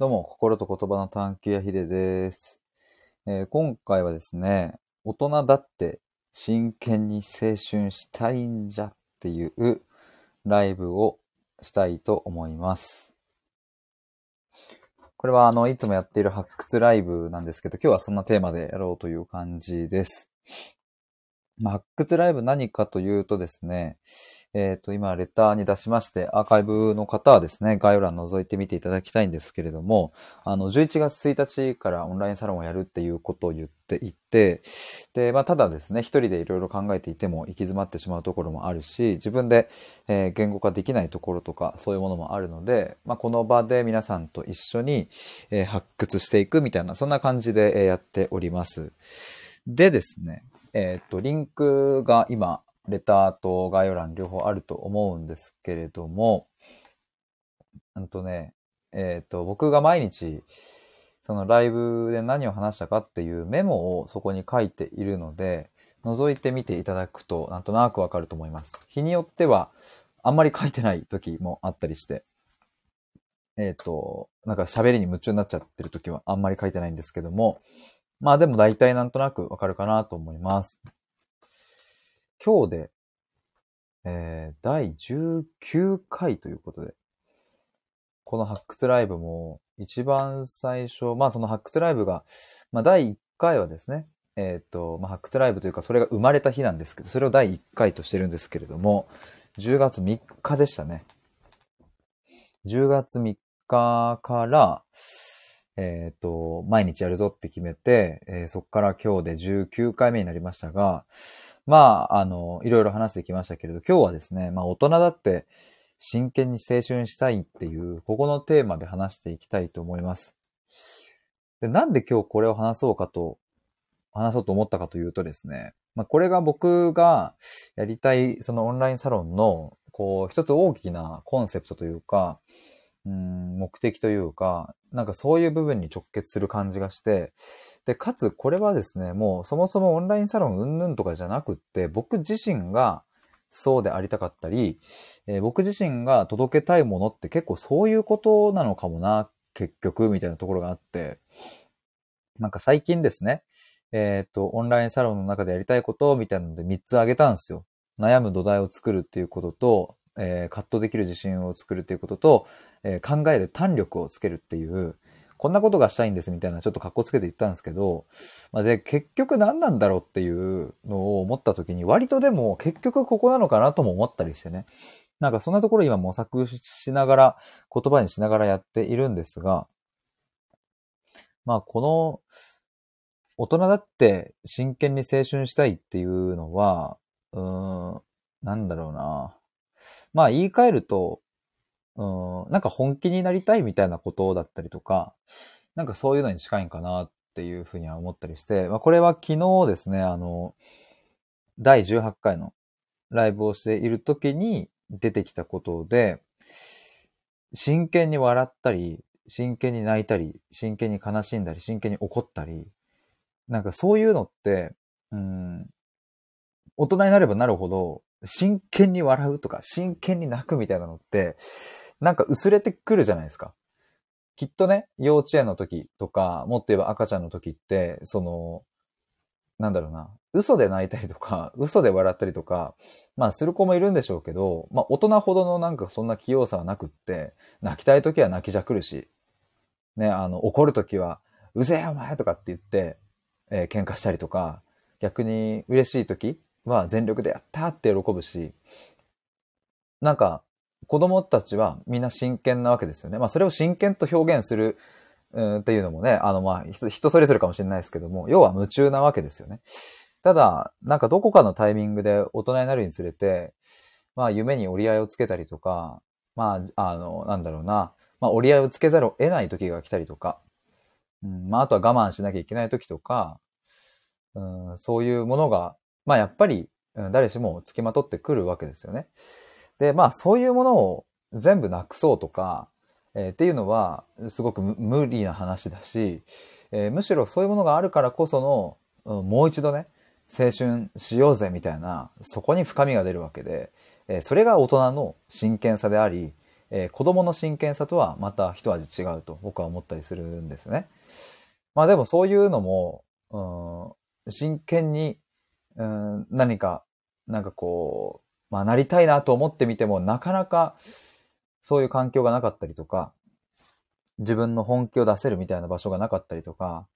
どうも、心と言葉の探求やひでです、えー今回はですね、大人だって真剣に青春したいんじゃっていうライブをしたいと思います。これはあの、いつもやっている発掘ライブなんですけど、今日はそんなテーマでやろうという感じです。まあ、発掘ライブ何かというとですね、えっ、と、今、レターに出しまして、アーカイブの方はですね、概要欄覗いてみていただきたいんですけれども、あの、11月1日からオンラインサロンをやるっていうことを言っていて、で、まあ、ただですね、一人でいろいろ考えていても行き詰まってしまうところもあるし、自分で、えー言語化できないところとか、そういうものもあるので、まあ、この場で皆さんと一緒に、えー発掘していくみたいな、そんな感じで、やっております。でですね、えっ、と、リンクが今、レターと概要欄両方あると思うんですけれども、うんとね、えっ、と、僕が毎日、そのライブで何を話したかっていうメモをそこに書いているので、覗いてみていただくとなんとなくわかると思います。日によっては、あんまり書いてない時もあったりして、えっ、と、なんか喋りに夢中になっちゃってる時はあんまり書いてないんですけども、まあでも大体なんとなくわかるかなと思います。今日で、えー、第19回ということで、この発掘ライブも一番最初、まあその発掘ライブが、まあ第1回はですね、えっ、と、まあ発掘ライブというかそれが生まれた日なんですけど、それを第1回としてるんですけれども、10月3日でしたね。10月3日から、えっ、と、毎日やるぞって決めて、えーそこから今日で19回目になりましたが、まあ、あの、いろいろ話してきましたけれど、今日はですね、まあ大人だって真剣に青春したいっていう、ここのテーマで話していきたいと思います。で、なんで今日これを話そうかと、話そうと思ったかというとですね、まあこれが僕がやりたい、そのオンラインサロンの、こう、一つ大きなコンセプトというか、目的というか、なんかそういう部分に直結する感じがして、で、かつこれはですね、もうそもそもオンラインサロン云々とかじゃなくって、僕自身がそうでありたかったり、えー僕自身が届けたいものって結構そういうことなのかもな、結局、みたいなところがあって、なんか最近ですね、えっ、と、オンラインサロンの中でやりたいことみたいなので3つ挙げたんですよ。悩む土台を作るっていうことと、えー葛藤できる自信を作るっていうことと、えー考える胆力をつけるっていう、こんなことがしたいんですみたいなちょっと格好つけて言ったんですけど、まあ、で、結局何なんだろうっていうのを思った時に割とでも結局ここなのかなとも思ったりしてね。なんかそんなところ今模索しながら、言葉にしながらやっているんですが、まあこの、大人だって真剣に青春したいっていうのは、うーん、なんだろうな。まあ言い換えると、うん、なんか本気になりたいみたいなことだったりとか、なんかそういうのに近いんかなっていうふうには思ったりして、まあこれは昨日ですね、あの、第18回のライブをしている時に出てきたことで、真剣に笑ったり、真剣に泣いたり、真剣に悲しんだり、真剣に怒ったり、なんかそういうのって、うん、大人になればなるほど、真剣に笑うとか、真剣に泣くみたいなのって、なんか薄れてくるじゃないですか。きっとね、幼稚園の時とか、もっと言えば赤ちゃんの時って、その、なんだろうな、嘘で泣いたりとか、嘘で笑ったりとか、まあする子もいるんでしょうけど、まあ大人ほどのなんかそんな器用さはなくって、泣きたい時は泣きじゃくるし、ね、あの、怒る時は、うぜえお前とかって言って、えー喧嘩したりとか、逆に嬉しい時は全力でやったって喜ぶし、なんか、子供たちはみんな真剣なわけですよね。まあそれを真剣と表現する、うん、っていうのもね、あのまあ人それぞれかもしれないですけども、要は夢中なわけですよね。ただ、なんかどこかのタイミングで大人になるにつれて、まあ夢に折り合いをつけたりとか、まあ、あの、なんだろうな、まあ折り合いをつけざるを得ない時が来たりとか、うん、まああとは我慢しなきゃいけない時とか、うん、そういうものが、まあやっぱり、誰しも付きまとってくるわけですよね。で、まあそういうものを全部なくそうとか、えーっていうのはすごく無理な話だし、えーむしろそういうものがあるからこその、もう一度ね、青春しようぜみたいな、そこに深みが出るわけで、えーそれが大人の真剣さであり、えー、子供の真剣さとはまた一味違うと僕は思ったりするんですね。まあでもそういうのも、うん、真剣に、うん、何か、なんかこう、まあなりたいなと思ってみてもなかなかそういう環境がなかったりとか、自分の本気を出せるみたいな場所がなかったりとか、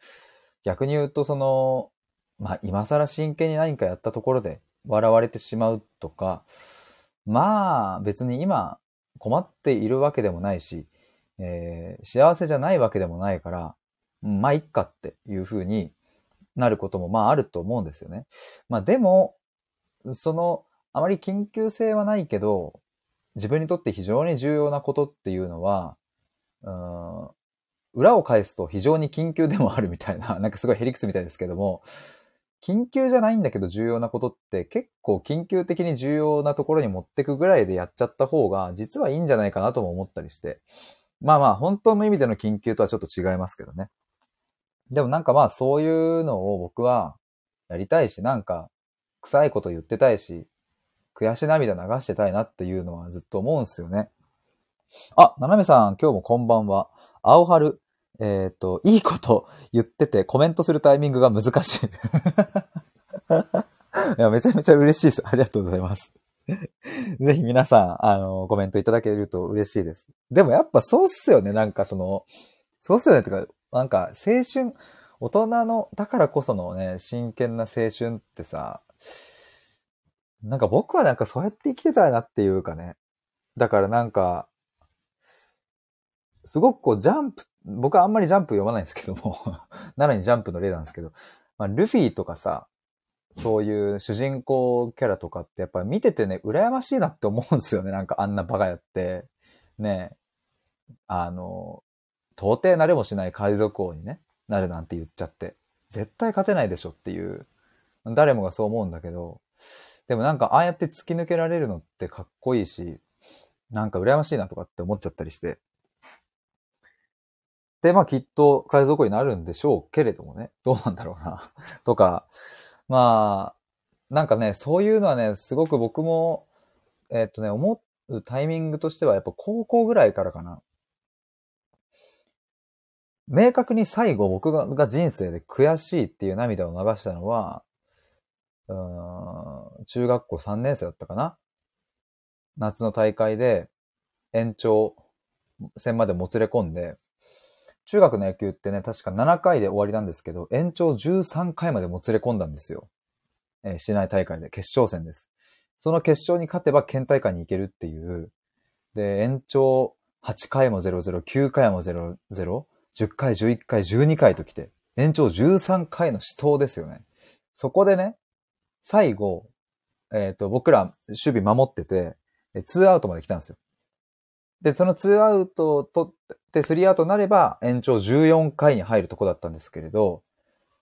逆に言うとその、まあ今更真剣に何かやったところで笑われてしまうとか、まあ別に今困っているわけでもないし、えー、幸せじゃないわけでもないから、まあいっかっていう風になることもまああると思うんですよね。まあでも、その、あまり緊急性はないけど、自分にとって非常に重要なことっていうのは、うん、裏を返すと非常に緊急でもあるみたいな、なんかすごいヘリクスみたいですけども、緊急じゃないんだけど重要なことって結構緊急的に重要なところに持ってくぐらいでやっちゃった方が実はいいんじゃないかなとも思ったりして。まあまあ本当の意味での緊急とはちょっと違いますけどね。でもなんかまあそういうのを僕はやりたいし、なんか臭いこと言ってたいし、悔し涙流してたいなっていうのはずっと思うんすよね。あ、ななめさん、今日もこんばんは。青春。えっ、ー、と、いいこと言っててコメントするタイミングが難しい。いや、めちゃめちゃ嬉しいです。ありがとうございます。ぜひ皆さん、あの、コメントいただけると嬉しいです。でもやっぱそうっすよね。なんかその、そうっすよね。ってか、なんか青春、大人の、だからこそのね、真剣な青春ってさ、なんか僕はなんかそうやって生きてたいなっていうかね。だからなんか、すごくこうジャンプ、僕はあんまりジャンプ読まないんですけども なのにジャンプの例なんですけど、まあ、ルフィとかさ、そういう主人公キャラとかってやっぱり見ててね、羨ましいなって思うんですよね。なんかあんなバカやって、ね、あの、到底なれもしない海賊王にね、なるなんて言っちゃって、絶対勝てないでしょっていう、誰もがそう思うんだけど、でもなんかああやって突き抜けられるのってかっこいいし、なんか羨ましいなとかって思っちゃったりして。で、まあきっと海賊王になるんでしょうけれどもね。どうなんだろうな とか、まあ、なんかね、そういうのはね、すごく僕も、えっとね、思うタイミングとしてはやっぱ高校ぐらいからかな。明確に最後僕が人生で悔しいっていう涙を流したのは、うん中学校3年生だったかな？夏の大会で延長戦までもつれ込んで、中学の野球ってね、確か7回で終わりなんですけど、延長13回までもつれ込んだんですよ。えー、市内大会で決勝戦です。その決勝に勝てば県大会に行けるっていう。で、延長8回も00、9回も00、10回、11回、12回と来て、延長13回の死闘ですよね。そこでね、最後、えっ、ー、と、僕ら守備守ってて、2アウトまで来たんですよ。で、その2アウトを取って3アウトになれば延長14回に入るとこだったんですけれど、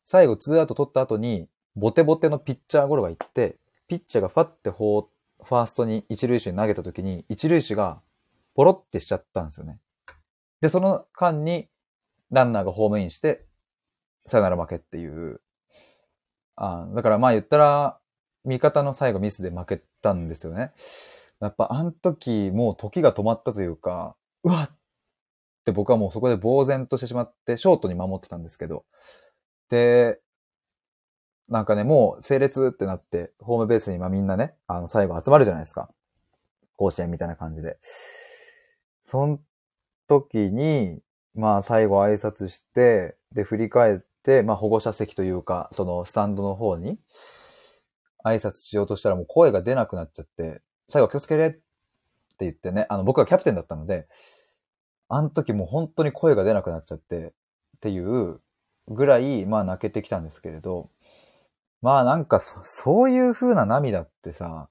最後2アウト取った後に、ボテボテのピッチャーゴロが行って、ピッチャーがファってフォーストに一塁手に投げた時に、一塁手がポロってしちゃったんですよね。で、その間にランナーがホームインして、さよなら負けっていう。あだからまあ言ったら、味方の最後ミスで負けたんですよね。やっぱあの時もう時が止まったというか、うわって僕はもうそこで呆然としてしまって、ショートに守ってたんですけど、で、なんかね、もう整列ってなって、ホームベースにまあみんなね、あの最後集まるじゃないですか。甲子園みたいな感じで。その時に、まあ最後挨拶して、で振り返って、まあ保護者席というか、そのスタンドの方に挨拶しようとしたらもう声が出なくなっちゃって、最後気をつけれって言ってね、あの、僕はキャプテンだったので、あの時もう本当に声が出なくなっちゃって、っていうぐらい、まあ泣けてきたんですけれど、まあなんかそ、そういう風な涙ってさ、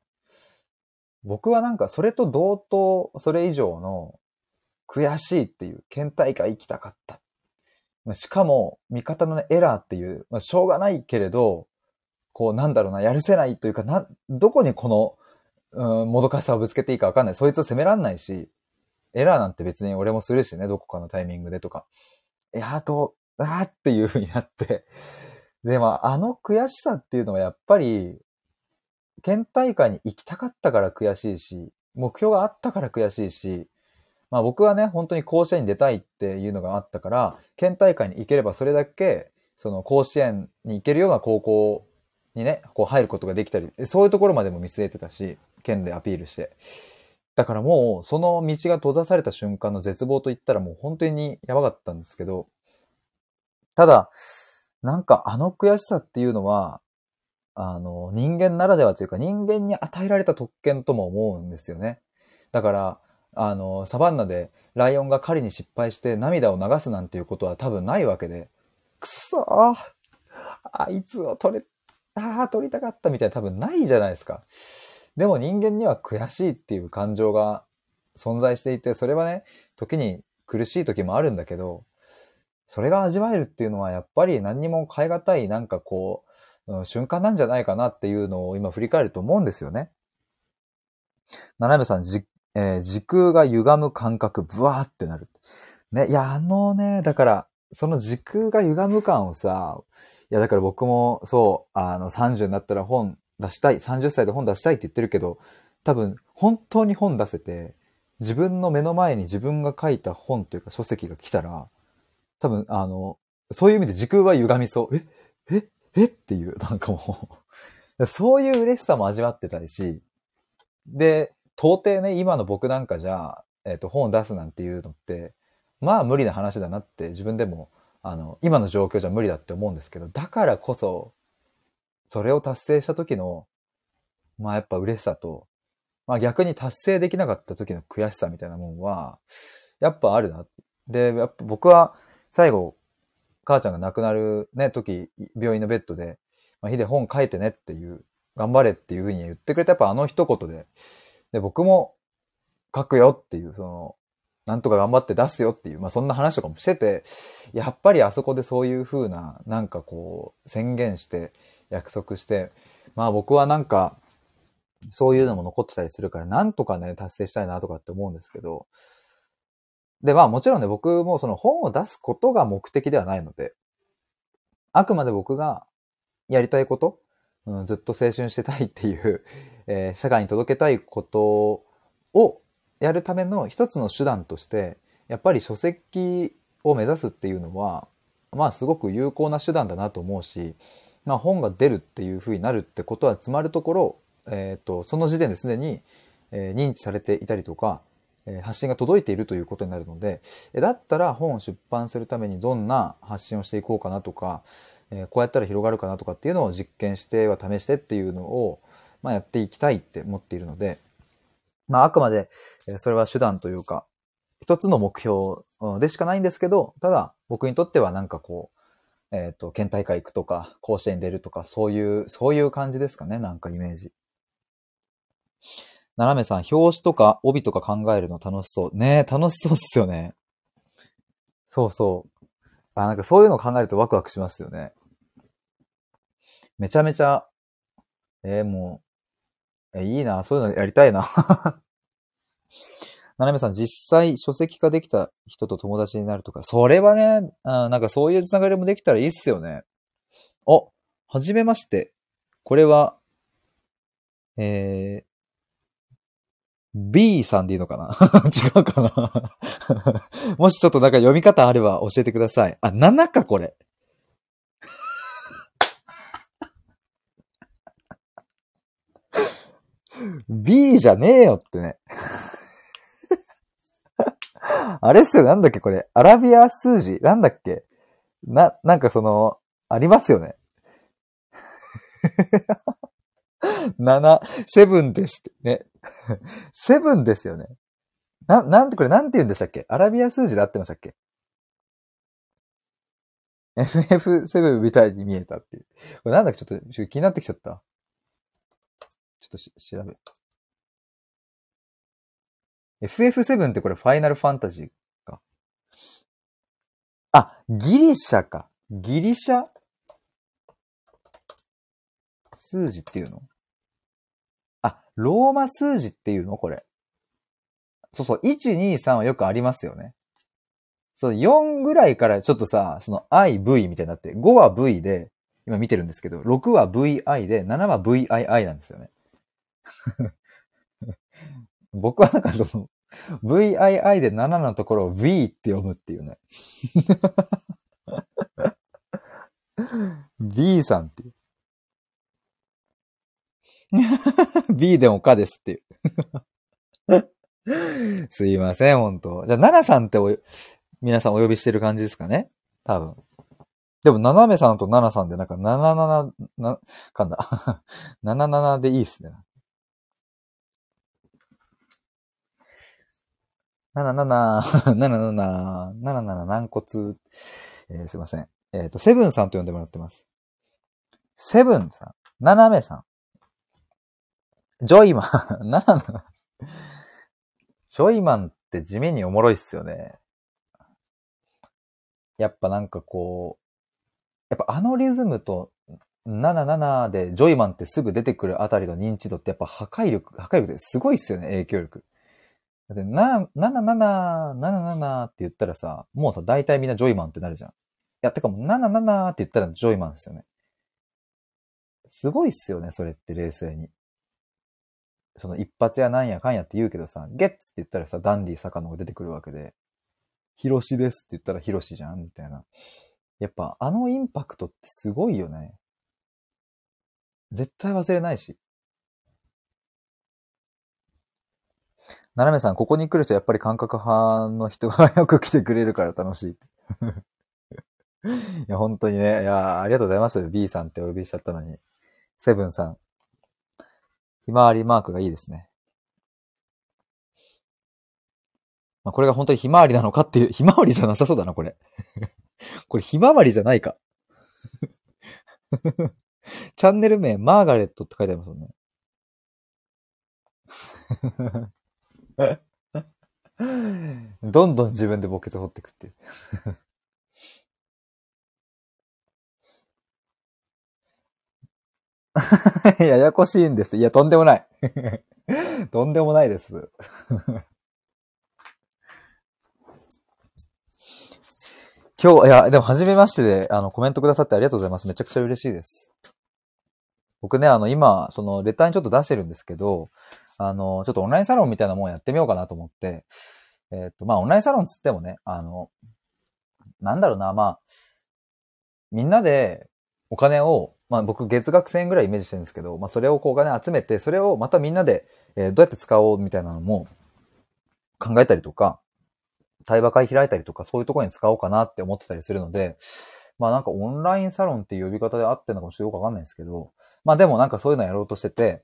僕はなんかそれと同等、それ以上の悔しいっていう、県大会行きたかった。しかも、味方の、エラーっていう、まあ、しょうがないけれど、こうなんだろうな、やるせないというか、な、どこにこのうん、もどかしさをぶつけていいかわかんない。そいつを責めらんないし、エラーなんて別に俺もするしね、どこかのタイミングでとか。や、あと、あーっていう風になって。で、まあ、あの悔しさっていうのはやっぱり、県大会に行きたかったから悔しいし、目標があったから悔しいし、まあ僕はね、本当に甲子園に出たいっていうのがあったから、県大会に行ければそれだけ、その甲子園に行けるような高校にね、こう入ることができたり、そういうところまでも見据えてたし、県でアピールして。だからもう、その道が閉ざされた瞬間の絶望と言ったらもう本当にやばかったんですけど、ただ、なんかあの悔しさっていうのは、あの、人間ならではというか人間に与えられた特権とも思うんですよね。だから、あの、サバンナでライオンが狩りに失敗して涙を流すなんていうことは多分ないわけで、くそーあいつを取れ、ああ、取りたかったみたいな多分ないじゃないですか。でも人間には悔しいっていう感情が存在していて、それはね、時に苦しい時もあるんだけど、それが味わえるっていうのはやっぱり何にも変え難いなんかこう、うん瞬間なんじゃないかなっていうのを今振り返ると思うんですよね。七めさん、えー時空が歪む感覚、ブワーってなる。ね、いや、あのね、だから、その時空が歪む感をさ、いや、だから僕も、そう、あの、30になったら本出したい、30歳で本出したいって言ってるけど、多分、本当に本出せて、自分の目の前に自分が書いた本というか書籍が来たら、多分、あの、そういう意味で時空は歪みそう。えええっていう、なんかもう、そういう嬉しさも味わってたりし、で、到底ね、今の僕なんかじゃ、えっ、と、本を出すなんていうのって、まあ無理な話だなって自分でも、あの、今の状況じゃ無理だって思うんですけど、だからこそ、それを達成した時の、まあやっぱ嬉しさと、まあ逆に達成できなかった時の悔しさみたいなもんは、やっぱあるな。で、やっぱ僕は最後、母ちゃんが亡くなるね、時、病院のベッドで、まあ、ヒデ本書いてねっていう、頑張れっていうふうに言ってくれたやっぱあの一言で、で、僕も書くよっていう、その、なんとか頑張って出すよっていう、まあそんな話とかもしてて、やっぱりあそこでそういう風な、なんかこう、宣言して、約束して、まあ僕はなんか、そういうのも残ってたりするから、なんとかね、達成したいなとかって思うんですけど、で、まあもちろんね、僕もその本を出すことが目的ではないので、あくまで僕がやりたいこと、うん、ずっと青春してたいっていう、えー社会に届けたいことをやるための一つの手段として、やっぱり書籍を目指すっていうのは、まあすごく有効な手段だなと思うし、まあ本が出るっていう風になるってことはつまるところ、えっ、と、その時点ですでに、えー認知されていたりとか、えー発信が届いているということになるので、えだったら本を出版するためにどんな発信をしていこうかなとか、えこうやったら広がるかなとかっていうのを実験しては試してっていうのを、まあ、やっていきたいって思っているので、まあ、あくまで、それは手段というか、一つの目標でしかないんですけど、ただ、僕にとってはなんかこう、えっ、と、県大会行くとか、甲子園出るとか、そういう、そういう感じですかね、なんかイメージ。斜めさん、表紙とか帯とか考えるの楽しそう。ねえ楽しそうっすよね。そうそう。あ、なんかそういうの考えるとワクワクしますよね。めちゃめちゃ、えーもう、え、いいな、そういうのやりたいな。ななめさん、実際書籍化できた人と友達になるとか、それはね、あなんかそういうつながりもできたらいいっすよね。あ、はじめまして。これは、えー、B さんでいいのかな？違うかな もしちょっとなんか読み方あれば教えてください。あ、7か、これ。B じゃねえよってね。あれっすよ、なんだっけ、これ。アラビア数字なんだっけな、なんかその、ありますよね。7、セブンですってね。セブンですよね。な、なんて、これなんて言うんでしたっけ？アラビア数字で合ってましたっけ ?FF7 みたいに見えたっていう。これなんだっけ？ちょっとちょっと気になってきちゃった。ちょっとし調べ。FF7 ってこれファイナルファンタジーか。あ、ギリシャか。ギリシャ？数字っていうの？あ、ローマ数字っていうの？これ。そうそう、1、2、3はよくありますよね。そう、4ぐらいからちょっとさ、その I、V みたいになって、5は V で、今見てるんですけど、6は VI で、7は VII なんですよね。僕はなんかその、VII で7のところを V って読むっていうね。B さんっていう。B でもかですっていう。すいません、本当じゃあ、奈々さんってお、皆さんお呼びしてる感じですかね？多分。でも、ななめさんとななさんでなんか、ななな、かんだ？ななななでいいっすね。なななな、なななな、なななな軟骨。えー、すいません。えっ、ー、と、セブンさんと呼んでもらってます。セブンさん、ななめさん、ジョイマン、ななな、ジョイマンって地味におもろいっすよね。やっぱなんかこう、やっぱあのリズムと77でジョイマンってすぐ出てくるあたりの認知度ってやっぱ破壊力、破壊力ってすごいっすよね、影響力。だって、な、77、77って言ったらさ、もうさ、大体みんなジョイマンってなるじゃん。いや、てかもう77って言ったらジョイマンですよね。すごいっすよね、それって冷静に。その一発やなんやかんやって言うけどさ、ゲッツって言ったらさ、ダンディ坂野が出てくるわけで、ヒロシですって言ったらヒロシじゃんみたいな。やっぱあのインパクトってすごいよね。絶対忘れないし。ななめさん、ここに来る人やっぱり感覚派の人がよく来てくれるから楽しい。いや、本当にね。いや、ありがとうございます。B さんってお呼びしちゃったのに。セブンさん。ひまわりマークがいいですね。まあ、これが本当にひまわりなのかっていう、ひまわりじゃなさそうだな、これ。これひまわりじゃないか。チャンネル名、マーガレットって書いてありますもんね。どんどん自分で墓穴掘っていくっていう。ややこしいんです。いや、とんでもない。とんでもないです。今日、いや、でも初めましてで、あの、コメントくださってありがとうございます。めちゃくちゃ嬉しいです。僕ね、あの、今、その、レターにちょっと出してるんですけど、あの、ちょっとオンラインサロンみたいなもんやってみようかなと思って、えっ、と、まあ、オンラインサロンつってもね、あの、なんだろうな、まあ、みんなでお金を、まあ僕月額1000円ぐらいイメージしてるんですけど、まあそれをこうお金集めて、それをまたみんなで、えー、どうやって使おうみたいなのも考えたりとか、対話会開いたりとか、そういうところに使おうかなって思ってたりするので、まあなんかオンラインサロンっていう呼び方で合ってるのかもちょっとよくわかんないですけど、まあでもなんかそういうのやろうとしてて、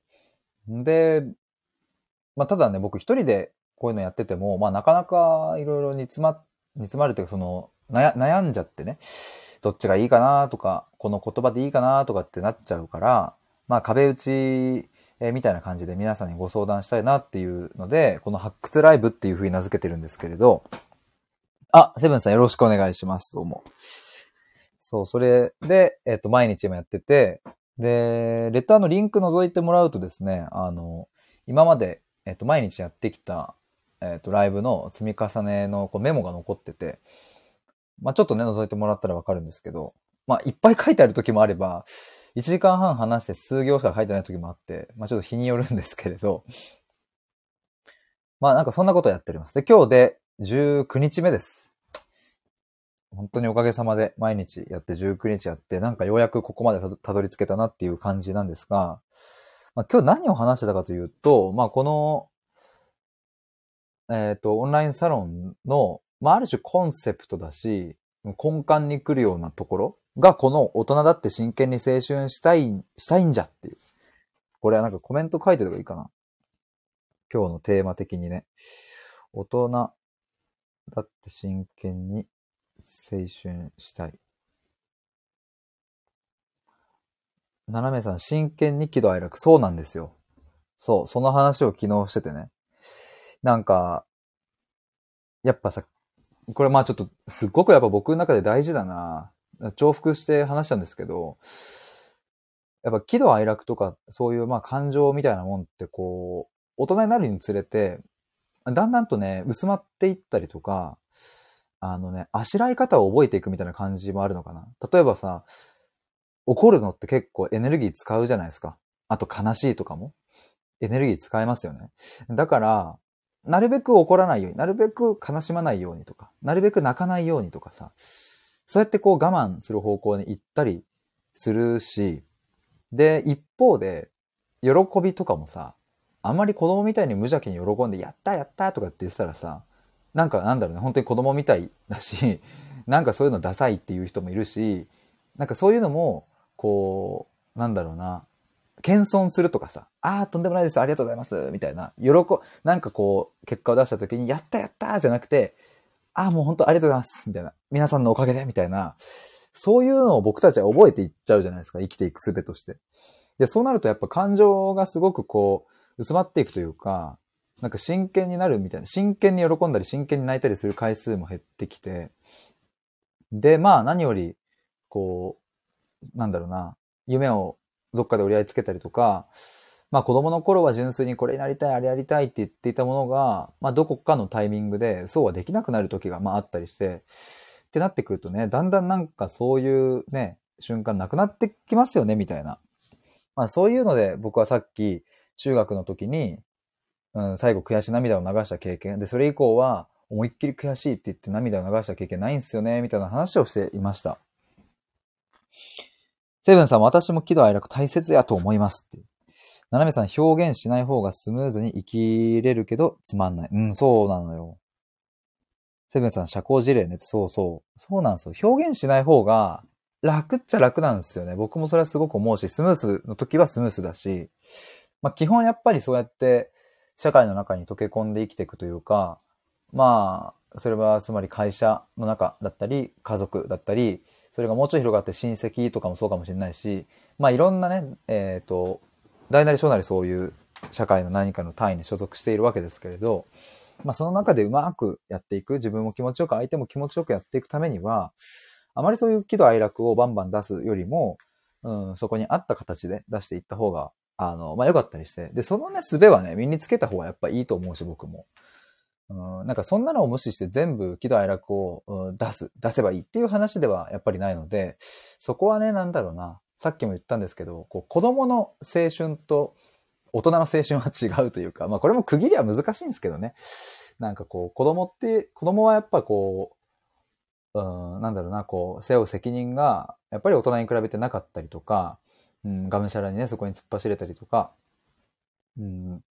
で、まあただね、僕一人でこういうのやってても、まあなかなかいろいろ煮詰ま、煮詰まるというかその、悩んじゃってね、どっちがいいかなとか、この言葉でいいかなとかってなっちゃうから、まあ壁打ちえ、みたいな感じで皆さんにご相談したいなっていうので、この発掘ライブっていう風に名付けてるんですけれど、あ、セブンさんよろしくお願いします。どうも。そう、それで、えっ、と、毎日今やってて、で、レターのリンク覗いてもらうとですね、あの、今まで、えっ、と、毎日やってきた、えっ、と、ライブの積み重ねのこうメモが残ってて、まあちょっとね、覗いてもらったらわかるんですけど、まあいっぱい書いてある時もあれば、1時間半話して数行しか書いてない時もあって、まあちょっと日によるんですけれど、まあなんかそんなことやっております。で、今日で19日目です。本当におかげさまで毎日やって19日やって、なんかようやくここまでたどり着けたなっていう感じなんですが、まあ、今日何を話してたかというと、まあこの、えっ、ー、と、オンラインサロンの、まあある種コンセプトだし、根幹に来るようなところが、この大人だって真剣に青春したい、したいんじゃっていう。これはなんかコメント書いてる方がいいかな。今日のテーマ的にね。大人だって真剣に青春したい。斜めさん、真剣に喜怒哀楽。そうなんですよ。そう、その話を昨日しててね。なんか、やっぱさ、これまあちょっと、すっごくやっぱ僕の中で大事だな。重複して話したんですけど、やっぱ喜怒哀楽とか、そういうまあ感情みたいなもんってこう、大人になるにつれて、だんだんとね、薄まっていったりとか、あのね、あしらい方を覚えていくみたいな感じもあるのかな。例えばさ、怒るのって結構エネルギー使うじゃないですか。あと悲しいとかも。エネルギー使えますよね。だから、なるべく怒らないように、なるべく悲しまないようにとか、なるべく泣かないようにとかさ、そうやってこう我慢する方向に行ったりするし、で、一方で、喜びとかもさ、あんまり子供みたいに無邪気に喜んで、やったやったとかって言ってたらさ、なんかなんだろうね、本当に子供みたいだし、なんかそういうのダサいっていう人もいるし、なんかそういうのも、こう、なんだろうな、謙遜するとかさ、ああ、とんでもないです、ありがとうございます、みたいな、喜、なんかこう、結果を出した時に、やったやったじゃなくて、ああ、もう本当ありがとうございます、みたいな、皆さんのおかげで、みたいな、そういうのを僕たちは覚えていっちゃうじゃないですか、生きていく術として。で、そうなるとやっぱ感情がすごくこう、薄まっていくというか、なんか真剣になるみたいな、真剣に喜んだり真剣に泣いたりする回数も減ってきて、で、まあ何より、こう、なんだろうな、夢をどっかで折り合いつけたりとか、まあ子供の頃は純粋にこれになりたい、あれやりたいって言っていたものが、まあどこかのタイミングでそうはできなくなる時がまああったりして、ってなってくるとね、だんだんなんかそういうね、瞬間なくなってきますよね、みたいな。まあそういうので僕はさっき中学の時に、うん、最後悔し涙を流した経験。で、それ以降は思いっきり悔しいって言って涙を流した経験ないんすよね、みたいな話をしていました。セブンさん、私も喜怒哀楽大切やと思いますって。ななめさん、表現しない方がスムーズに生きれるけどつまんない。うん、そうなのよ。セブンさん、社交辞令ね。そうそう。そうなんですよ。表現しない方が楽っちゃ楽なんですよね。僕もそれはすごく思うし、スムースの時はスムースだし、まあ基本やっぱりそうやって社会の中に溶け込んで生きていくというか、まあ、それはつまり会社の中だったり、家族だったり、それがもうちょい広がって親戚とかもそうかもしれないし、まあいろんなね、えっ、ー、と、大なり小なりそういう社会の何かの単位に所属しているわけですけれど、まあその中でうまくやっていく、自分も気持ちよく相手も気持ちよくやっていくためには、あまりそういう喜怒哀楽をバンバン出すよりも、うん、そこに合った形で出していった方が、あの、まあ良かったりして。で、そのね、術はね、身につけた方がやっぱいいと思うし、僕も。うん、なんかそんなのを無視して全部喜怒哀楽を、出す、出せばいいっていう話ではやっぱりないので、そこはね、なんだろうな。さっきも言ったんですけど、こう子供の青春と大人の青春は違うというか、まあこれも区切りは難しいんですけどね。なんかこう子供って、子供はやっぱこう、うん、なんだろうな、こう、背負う責任が、やっぱり大人に比べてなかったりとか、うん、がむしゃらにね、そこに突っ走れたりとか、うん、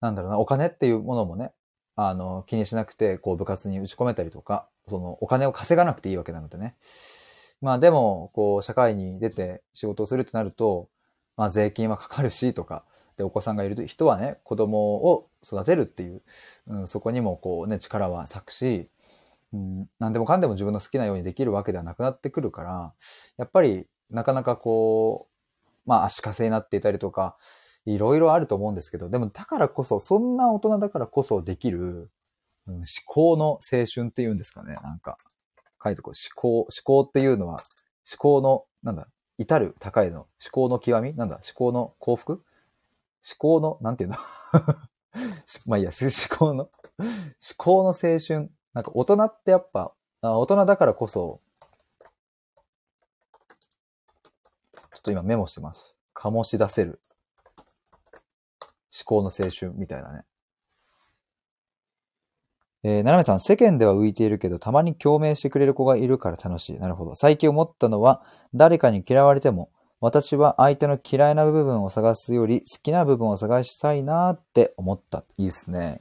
なんだろうな、お金っていうものもね、あの、気にしなくて、こう部活に打ち込めたりとか、そのお金を稼がなくていいわけなのでね。まあでも、こう、社会に出て仕事をするってなると、まあ税金はかかるしとか、で、お子さんがいる人はね、子供を育てるっていう、うん、そこにもこうね、力は咲くし、うん、何でもかんでも自分の好きなようにできるわけではなくなってくるから、やっぱりなかなかこう、まあ足かせになっていたりとか、いろいろあると思うんですけど、でもだからこそ、そんな大人だからこそできる、うん、思考の青春っていうんですかね、なんか。書いてこう、思考、思考っていうのは、思考の、なんだ、至る高いの、思考の極み？なんだ、思考の幸福？思考の、なんていうの？まあいいや、思考の、思考の青春？なんか大人ってやっぱ、大人だからこそ、ちょっと今メモしてます。醸し出せる。思考の青春みたいなね。えー、ななめさん、世間では浮いているけど、たまに共鳴してくれる子がいるから楽しい。なるほど。最近思ったのは、誰かに嫌われても、私は相手の嫌いな部分を探すより、好きな部分を探したいなって思った。いいですね。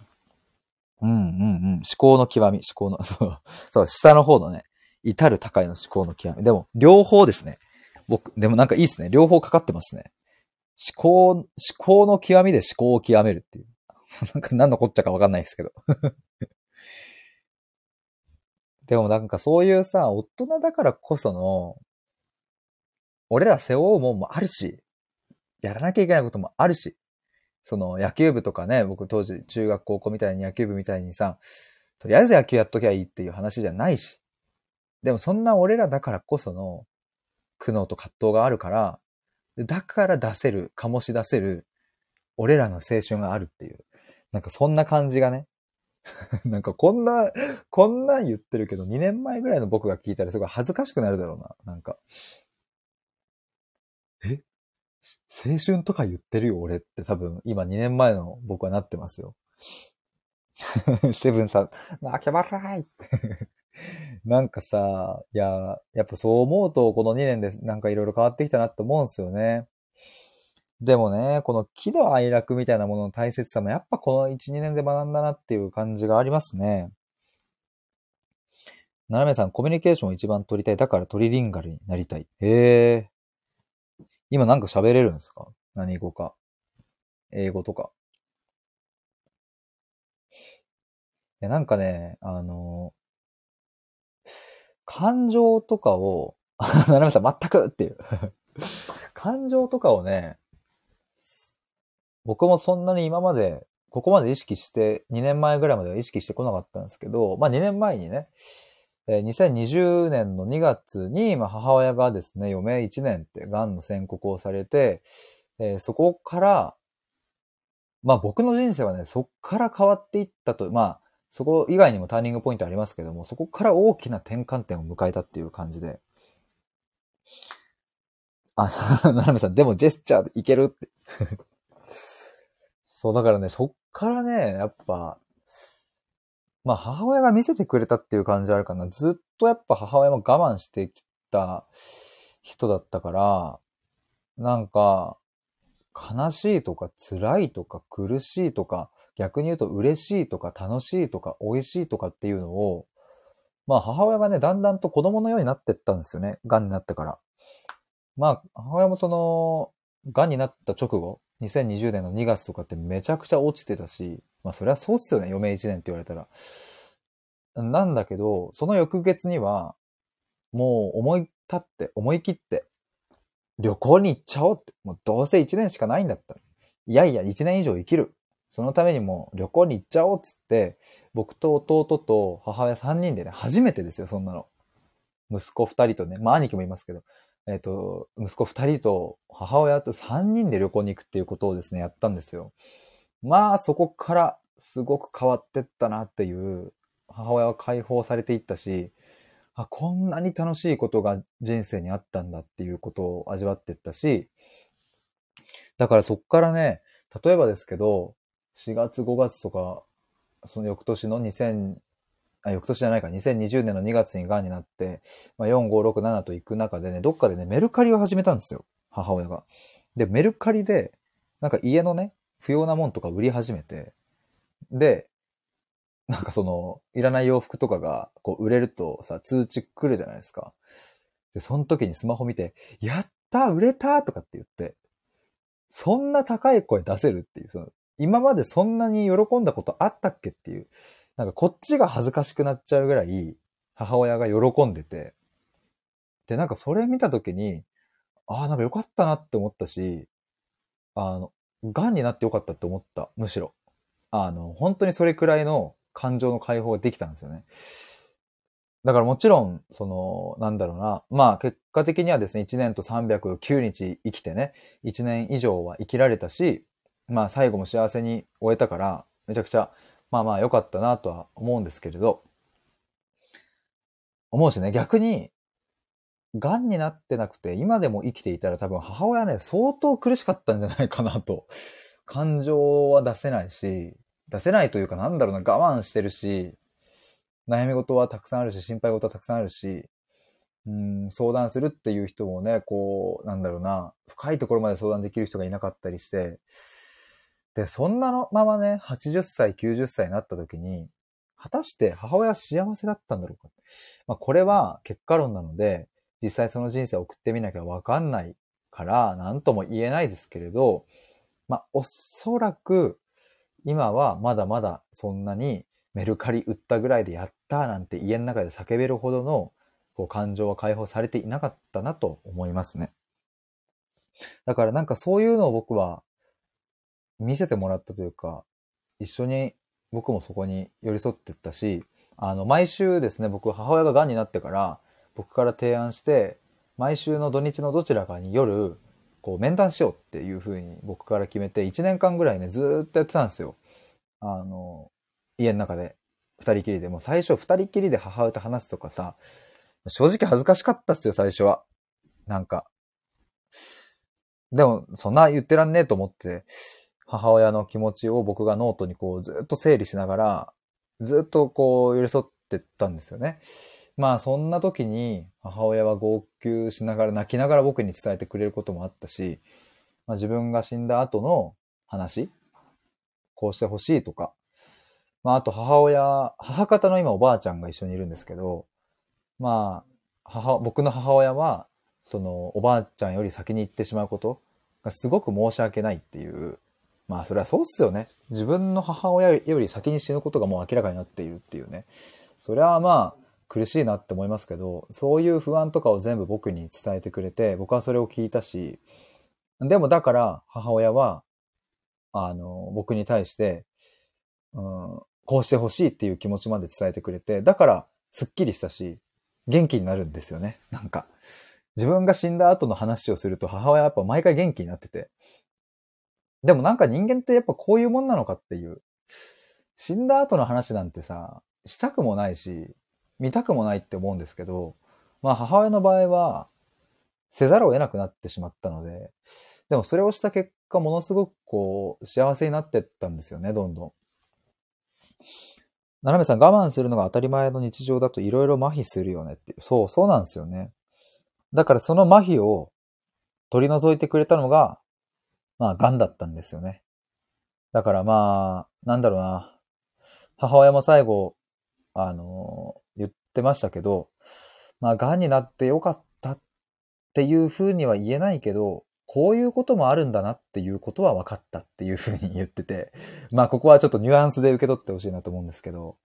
うんうんうん。思考の極み、思考の、そう、そう、下の方のね、至る高いの思考の極み。でも、両方ですね。僕、でもなんかいいですね。両方かかってますね。思考、思考の極みで思考を極めるっていう。なんか何のこっちゃかわかんないですけど。でもなんかそういうさ、大人だからこその、俺ら背負うもんもあるし、やらなきゃいけないこともあるし、その野球部とかね、僕当時中学高校みたいに野球部みたいにさ、とりあえず野球やっときゃいいっていう話じゃないし、でもそんな俺らだからこその苦悩と葛藤があるから、だから出せる、醸し出せる、俺らの青春があるっていう。なんかそんな感じがね。なんかこんな、こんなん言ってるけど、2年前ぐらいの僕が聞いたらすごい恥ずかしくなるだろうな。なんか。え？青春とか言ってるよ、俺って多分、今2年前の僕はなってますよ。セブンさん、泣け笑い なんかさ、いや、やっぱそう思うと、この2年でなんかいろいろ変わってきたなって思うんですよね。でもね、この喜怒哀楽みたいなものの大切さもやっぱこの1、2年で学んだなっていう感じがありますね。ななめさん、コミュニケーションを一番取りたい。だからトリリンガルになりたい。へえ。今なんか喋れるんですか？何語か。英語とか。いや、なんかね、あの、感情とかを、ななめさん、全くっていう。感情とかをね、僕もそんなに今まで、ここまで意識して、2年前ぐらいまでは意識してこなかったんですけど、まあ2年前にね、2020年の2月に、まあ、母親がですね、余命1年って癌の宣告をされて、え、そこから、まあ僕の人生はね、そこから変わっていったと、まあ、そこ以外にもターニングポイントありますけども、そこから大きな転換点を迎えたっていう感じで。あ、ななめさん、でもジェスチャーでいけるって そう、だからね、そっからね、やっぱ、まあ母親が見せてくれたっていう感じあるかな。ずっとやっぱ母親も我慢してきた人だったから、なんか、悲しいとか辛いとか苦しいとか、逆に言うと嬉しいとか楽しいとか美味しいとかっていうのを、まあ母親がね、だんだんと子供のようになってったんですよね。癌になってから。まあ母親もその、癌になった直後、2020年の2月とかってめちゃくちゃ落ちてたし、まあそりゃそうっすよね、余命1年って言われたら。なんだけど、その翌月には、もう思い立って、思い切って、旅行に行っちゃおうって。もうどうせ1年しかないんだったら。いやいや、1年以上生きる。そのためにも旅行に行っちゃおうっつって、僕と弟と母親3人でね、初めてですよ、そんなの。息子2人とね、まあ兄貴もいますけど、えっ、ー、と、息子二人と母親と三人で旅行に行くっていうことをですね、やったんですよ。まあ、そこからすごく変わってったなっていう、母親は解放されていったし、あ、こんなに楽しいことが人生にあったんだっていうことを味わってったし、だからそっからね、例えばですけど、4月5月とか、その翌年の2000、あ、翌年じゃないか、2020年の2月に癌になって、まあ、4、5、6、7と行く中でね、どっかでね、メルカリを始めたんですよ。母親が。で、メルカリで、なんか家のね、不要なもんとか売り始めて、で、なんかその、いらない洋服とかが、こう、売れるとさ、通知来るじゃないですか。で、その時にスマホ見て、やった売れたとかって言って、そんな高い声出せるっていう、その、今までそんなに喜んだことあったっけっていう、なんかこっちが恥ずかしくなっちゃうぐらい、母親が喜んでて、で、なんかそれ見たときに、ああ、なんかよかったなって思ったし、あの、癌になってよかったって思った、むしろ。あの、本当にそれくらいの感情の解放ができたんですよね。だからもちろん、その、なんだろうな。まあ結果的にはですね、1年と309日生きてね、1年以上は生きられたし、まあ最後も幸せに終えたから、めちゃくちゃまあまあ良かったなとは思うんですけれど、思うしね、逆に、癌になってなくて、今でも生きていたら多分母親ね、相当苦しかったんじゃないかなと。感情は出せないし、出せないというかなんだろうな、我慢してるし、悩み事はたくさんあるし、心配事はたくさんあるし、うん、相談するっていう人もね、こう、なんだろうな、深いところまで相談できる人がいなかったりして、で、そんなのままね、80歳、90歳になった時に、果たして母親は幸せだったんだろうか？まあ、これは結果論なので、実際その人生を送ってみなきゃわかんないから、なんとも言えないですけれど、まあ、おそらく、今はまだまだそんなにメルカリ売ったぐらいでやったなんて家の中で叫べるほどのこう感情は解放されていなかったなと思いますね。だからなんかそういうのを僕は見せてもらったというか、一緒に僕もそこに寄り添ってったし、あの、毎週ですね、僕、母親が癌になってから、僕から提案して、毎週の土日のどちらかに夜、こう、面談しようっていう風に僕から決めて、1年間ぐらいね、ずっとやってたんですよ。あの、家の中で、二人きりで。もう最初二人きりで母親と話すとかさ、正直恥ずかしかったっすよ、最初は。なんか。でも、そんな言ってらんねえと思って、母親の気持ちを僕がノートにこうずっと整理しながら、ずっとこう寄り添ってったんですよね。まあそんな時に母親は号泣しながら泣きながら僕に伝えてくれることもあったし、まあ、自分が死んだ後の話、こうしてほしいとか、まああと母親、母方の今おばあちゃんが一緒にいるんですけど、まあ母、僕の母親はそのおばあちゃんより先に行ってしまうことがすごく申し訳ないっていうまあそれはそうっすよね。自分の母親より先に死ぬことがもう明らかになっているっていうね。それはまあ苦しいなって思いますけど、そういう不安とかを全部僕に伝えてくれて、僕はそれを聞いたし、でもだから母親は、あの、僕に対して、うん、こうしてほしいっていう気持ちまで伝えてくれて、だからすっきりしたし、元気になるんですよね。なんか。自分が死んだ後の話をすると母親はやっぱ毎回元気になってて、でもなんか人間ってやっぱこういうもんなのかっていう。死んだ後の話なんてさ、したくもないし、見たくもないって思うんですけど、まあ母親の場合は、せざるを得なくなってしまったので、でもそれをした結果、ものすごくこう、幸せになってったんですよね、どんどん。なめさん、我慢するのが当たり前の日常だといろいろ麻痺するよねっていう。そう、そうなんですよね。だからその麻痺を取り除いてくれたのが、まあ、癌だったんですよね。だからまあ、なんだろうな。母親も最後、あの、言ってましたけど、まあ、癌になってよかったっていうふうには言えないけど、こういうこともあるんだなっていうことは分かったっていうふうに言ってて、まあ、ここはちょっとニュアンスで受け取ってほしいなと思うんですけど、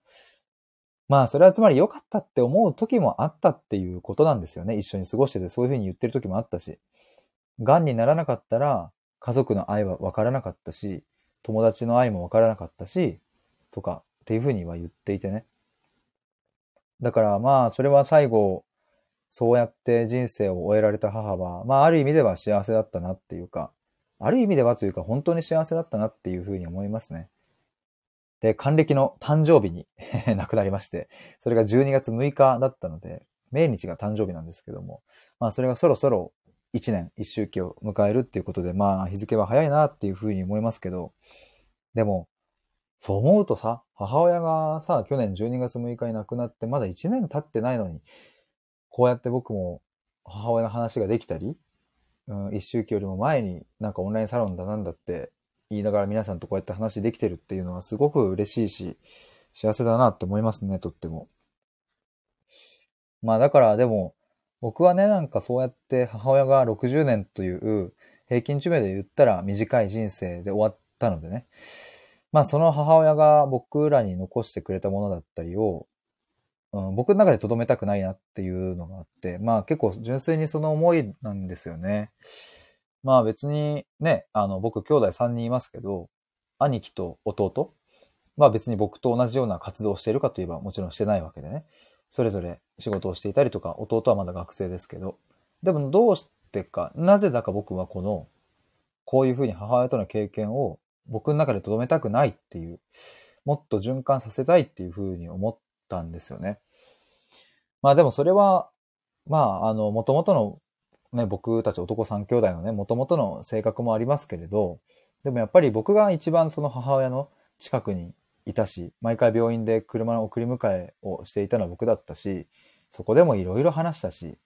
まあ、それはつまり良かったって思う時もあったっていうことなんですよね。一緒に過ごしててそういうふうに言ってる時もあったし。癌にならなかったら、家族の愛は分からなかったし、友達の愛も分からなかったし、とかっていうふうには言っていてね。だからまあ、それは最後、そうやって人生を終えられた母は、まあ、ある意味では幸せだったなっていうか、ある意味ではというか、本当に幸せだったなっていうふうに思いますね。で、還暦の誕生日に 亡くなりまして、それが12月6日だったので、命日が誕生日なんですけども、まあそれがそろそろ1年、1周期を迎えるっていうことで、まあ日付は早いなっていうふうに思いますけど、でも、そう思うとさ、母親がさ、去年12月6日に亡くなってまだ1年経ってないのに、こうやって僕も母親の話ができたり、うん、一周期よりも前になんかオンラインサロンだなんだって言いながら皆さんとこうやって話できてるっていうのはすごく嬉しいし、幸せだなって思いますね、とっても。まあだからでも、僕はね、なんかそうやって母親が60年という平均寿命で言ったら短い人生で終わったのでね。まあその母親が僕らに残してくれたものだったりを、うん、僕の中で留めたくないなっていうのがあって、まあ結構純粋にその思いなんですよね。まあ別にね、あの僕兄弟3人いますけど、兄貴と弟まあ別に僕と同じような活動をしているかといえばもちろんしてないわけでね。それぞれ仕事をしていたりとか、弟はまだ学生ですけど、でもどうしてか、なぜだか僕はこの、こういうふうに母親との経験を僕の中で留めたくないっていう、もっと循環させたいっていうふうに思ったんですよね。まあでもそれは、まあ、あの、もともとのね、僕たち男三兄弟のね、もともとの性格もありますけれど、でもやっぱり僕が一番その母親の近くにいたし、毎回病院で車の送り迎えをしていたのは僕だったし、そこでもいろいろ話したし、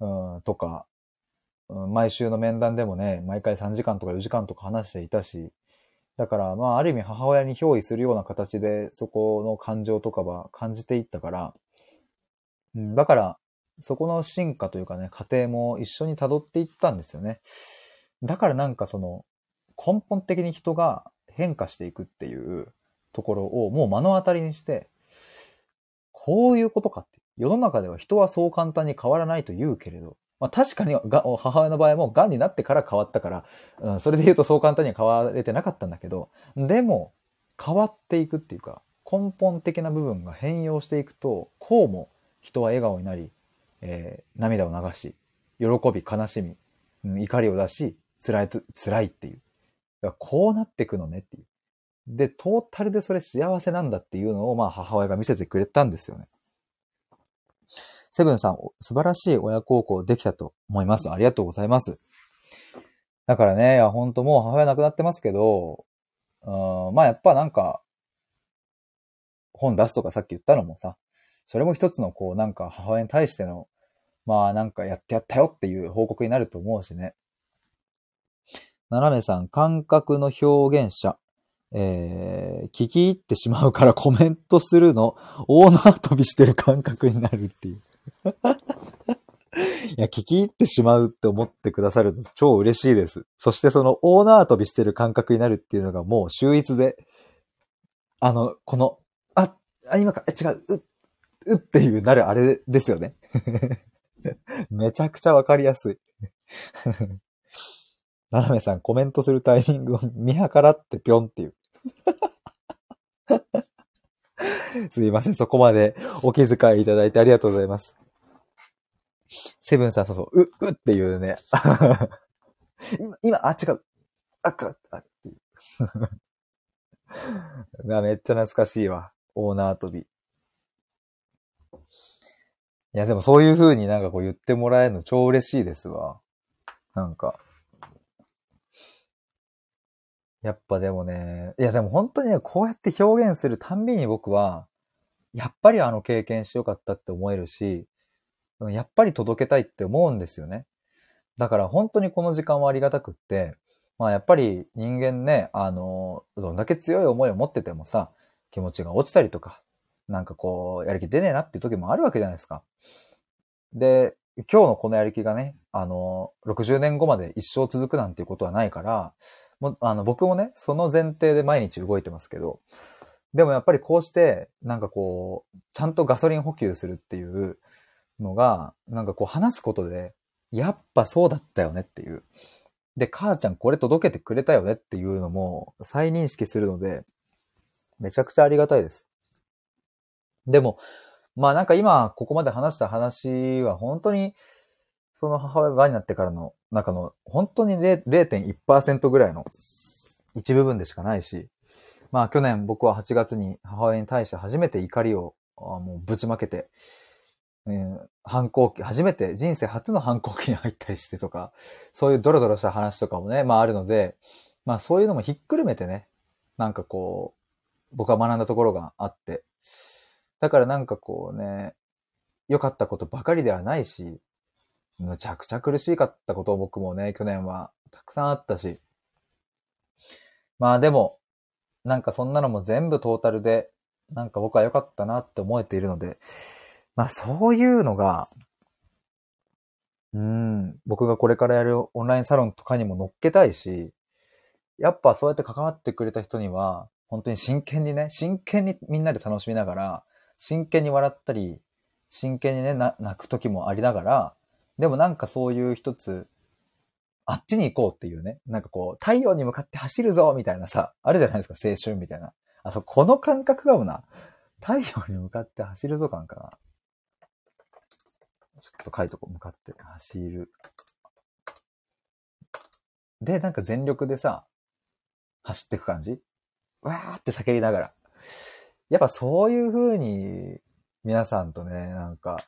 うん、とか、うん、毎週の面談でもね、毎回3時間とか4時間とか話していたし、だから、まあ、ある意味母親に憑依するような形で、そこの感情とかは感じていったから、うん、だから、そこの進化というかね、過程も一緒に辿っていったんですよね。だからなんかその、根本的に人が変化していくっていうところをもう目の当たりにして、こういうことかって。世の中では人はそう簡単に変わらないと言うけれど、まあ確かにが母親の場合も癌になってから変わったから、うん、それで言うとそう簡単には変われてなかったんだけど、でも変わっていくっていうか、根本的な部分が変容していくと、こうも人は笑顔になり、えー、涙を流し、喜び、悲しみ、うん、怒りを出し、辛いと、辛いっていう。こうなっていくのねっていう。で、トータルでそれ幸せなんだっていうのを、まあ母親が見せてくれたんですよね。セブンさん、素晴らしい親孝行できたと思います。ありがとうございます。だからね、いや、ほんともう母親亡くなってますけど、うん、まあやっぱなんか、本出すとかさっき言ったのもさ、それも一つのこうなんか母親に対しての、まあなんかやってやったよっていう報告になると思うしね。斜めさん、感覚の表現者。えー、聞き入ってしまうから コメントするの、大縄跳びしてる感覚になるっていう。いや、聞き入ってしまうって思ってくださると超嬉しいです。そしてその大縄跳びしてる感覚になるっていうのがもう秀逸で、あの、この、あ、あ、今か、え、違う、う、うっていうなるあれですよね。めちゃくちゃわかりやすい。ななめさん、コメントするタイミングを見計らってぴょんっていう。すいません、そこまでお気遣いいただいてありがとうございます。セブンさん、そうそう、う、うっていうね。今、今、あ、違う。あ、か、あ、っていう。めっちゃ懐かしいわ。オーナー跳び。いや、でもそういう風になんかこう言ってもらえるの超嬉しいですわ。なんか。やっぱでもね、いやでも本当にね、こうやって表現するたんびに僕は、やっぱりあの経験してよかったって思えるし、やっぱり届けたいって思うんですよね。だから本当にこの時間はありがたくって、まあやっぱり人間ね、あの、どんだけ強い思いを持っててもさ、気持ちが落ちたりとか、なんかこう、やる気出ねえなっていう時もあるわけじゃないですか。で、今日のこのやる気がね、あの、60年後まで一生続くなんていうことはないから、もあの僕もね、その前提で毎日動いてますけど、でもやっぱりこうして、なんかこう、ちゃんとガソリン補給するっていうのが、なんかこう話すことで、やっぱそうだったよねっていう。で、母ちゃんこれ届けてくれたよねっていうのも再認識するので、めちゃくちゃありがたいです。でも、まあなんか今ここまで話した話は本当にその母親が癌になってからの中の本当に0.1%ぐらいの一部分でしかないし、まあ去年僕は8月に母親に対して初めて怒りをもうぶちまけて、えー、反抗期、初めて人生初の反抗期に入ったりしてとか、そういうドロドロした話とかもね、まああるので、まあそういうのもひっくるめてね、なんかこう、僕は学んだところがあって、だからなんかこうね、良かったことばかりではないし、むちゃくちゃ苦しかったことを僕もね、去年はたくさんあったし。まあでも、なんかそんなのも全部トータルで、なんか僕は良かったなって思えているので、まあそういうのが、うん、僕がこれからやるオンラインサロンとかにも乗っけたいし、やっぱそうやって関わってくれた人には、本当に真剣にね、真剣にみんなで楽しみながら、真剣に笑ったり、真剣にね、泣く時もありながら、でもなんかそういう一つ、あっちに行こうっていうね、なんかこう、太陽に向かって走るぞみたいなさ、あるじゃないですか、青春みたいな。あ、そう、この感覚がもな。太陽に向かって走るぞ感かな。ちょっと書いとこ、向かって走る。で、なんか全力でさ、走っていく感じわーって叫びながら。やっぱそういう風に、皆さんとね、なんか、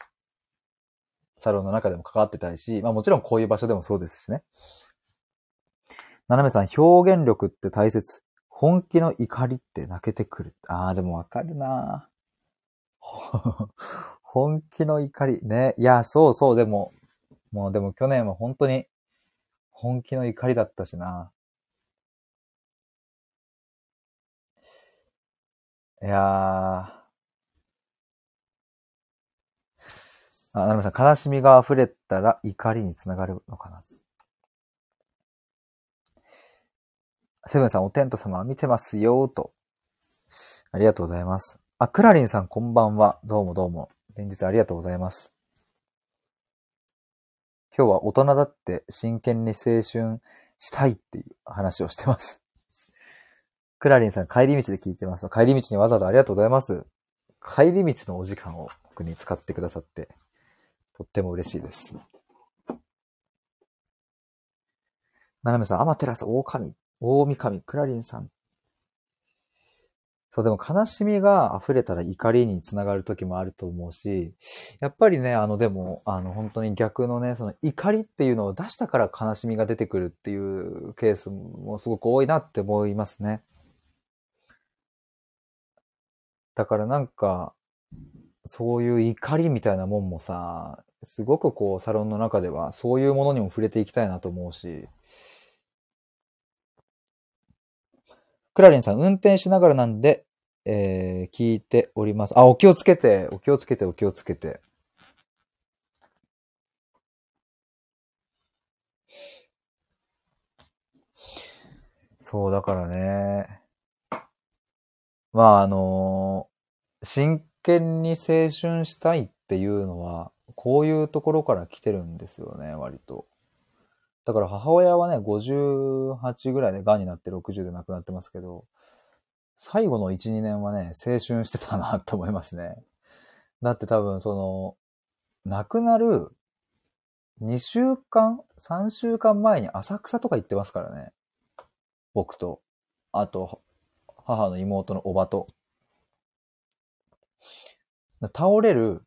サロンの中でも関わってたいし、まあもちろんこういう場所でもそうですしね。斜めさん、表現力って大切。本気の怒りって泣けてくる。ああ、でもわかるな 本気の怒り。ね。いや、そうそう、でも、もうでも去年は本当に本気の怒りだったしな。いやー、あ、なるさん、悲しみが溢れたら怒りにつながるのかな。セブンさん、おテント様見てますよ、と。ありがとうございます。あ、クラリンさん、こんばんは。どうもどうも。連日ありがとうございます。今日は大人だって真剣に青春したいっていう話をしてます。クラリンさん、帰り道で聞いてます。帰り道にわざわざありがとうございます。帰り道のお時間を僕に使ってくださってとっても嬉しいです。ななめさん、アマテラス、大神、大神、クラリンさん。そう、でも悲しみが溢れたら怒りにつながる時もあると思うし、やっぱりね、あの、でも、あの、本当に逆のね、その怒りっていうのを出したから悲しみが出てくるっていうケースもすごく多いなって思いますね。だからなんか、そういう怒りみたいなもんもさ、すごくこう、サロンの中ではそういうものにも触れていきたいなと思うし、クラリンさん、運転しながらなんで、えー、聞いております。あ、お気をつけて、お気をつけて、お気をつけて。そう、だからね。まあ、あのー、真剣に青春したいっていうのは、こういうところから来てるんですよね、割と。だから母親はね、58ぐらいで癌になって60で亡くなってますけど、最後の1、2年はね、青春してたなと思いますね。だって多分その、亡くなる2週間 ?3 週間前に浅草とか行ってますからね。僕と、あと、母の妹のおばと。倒れる、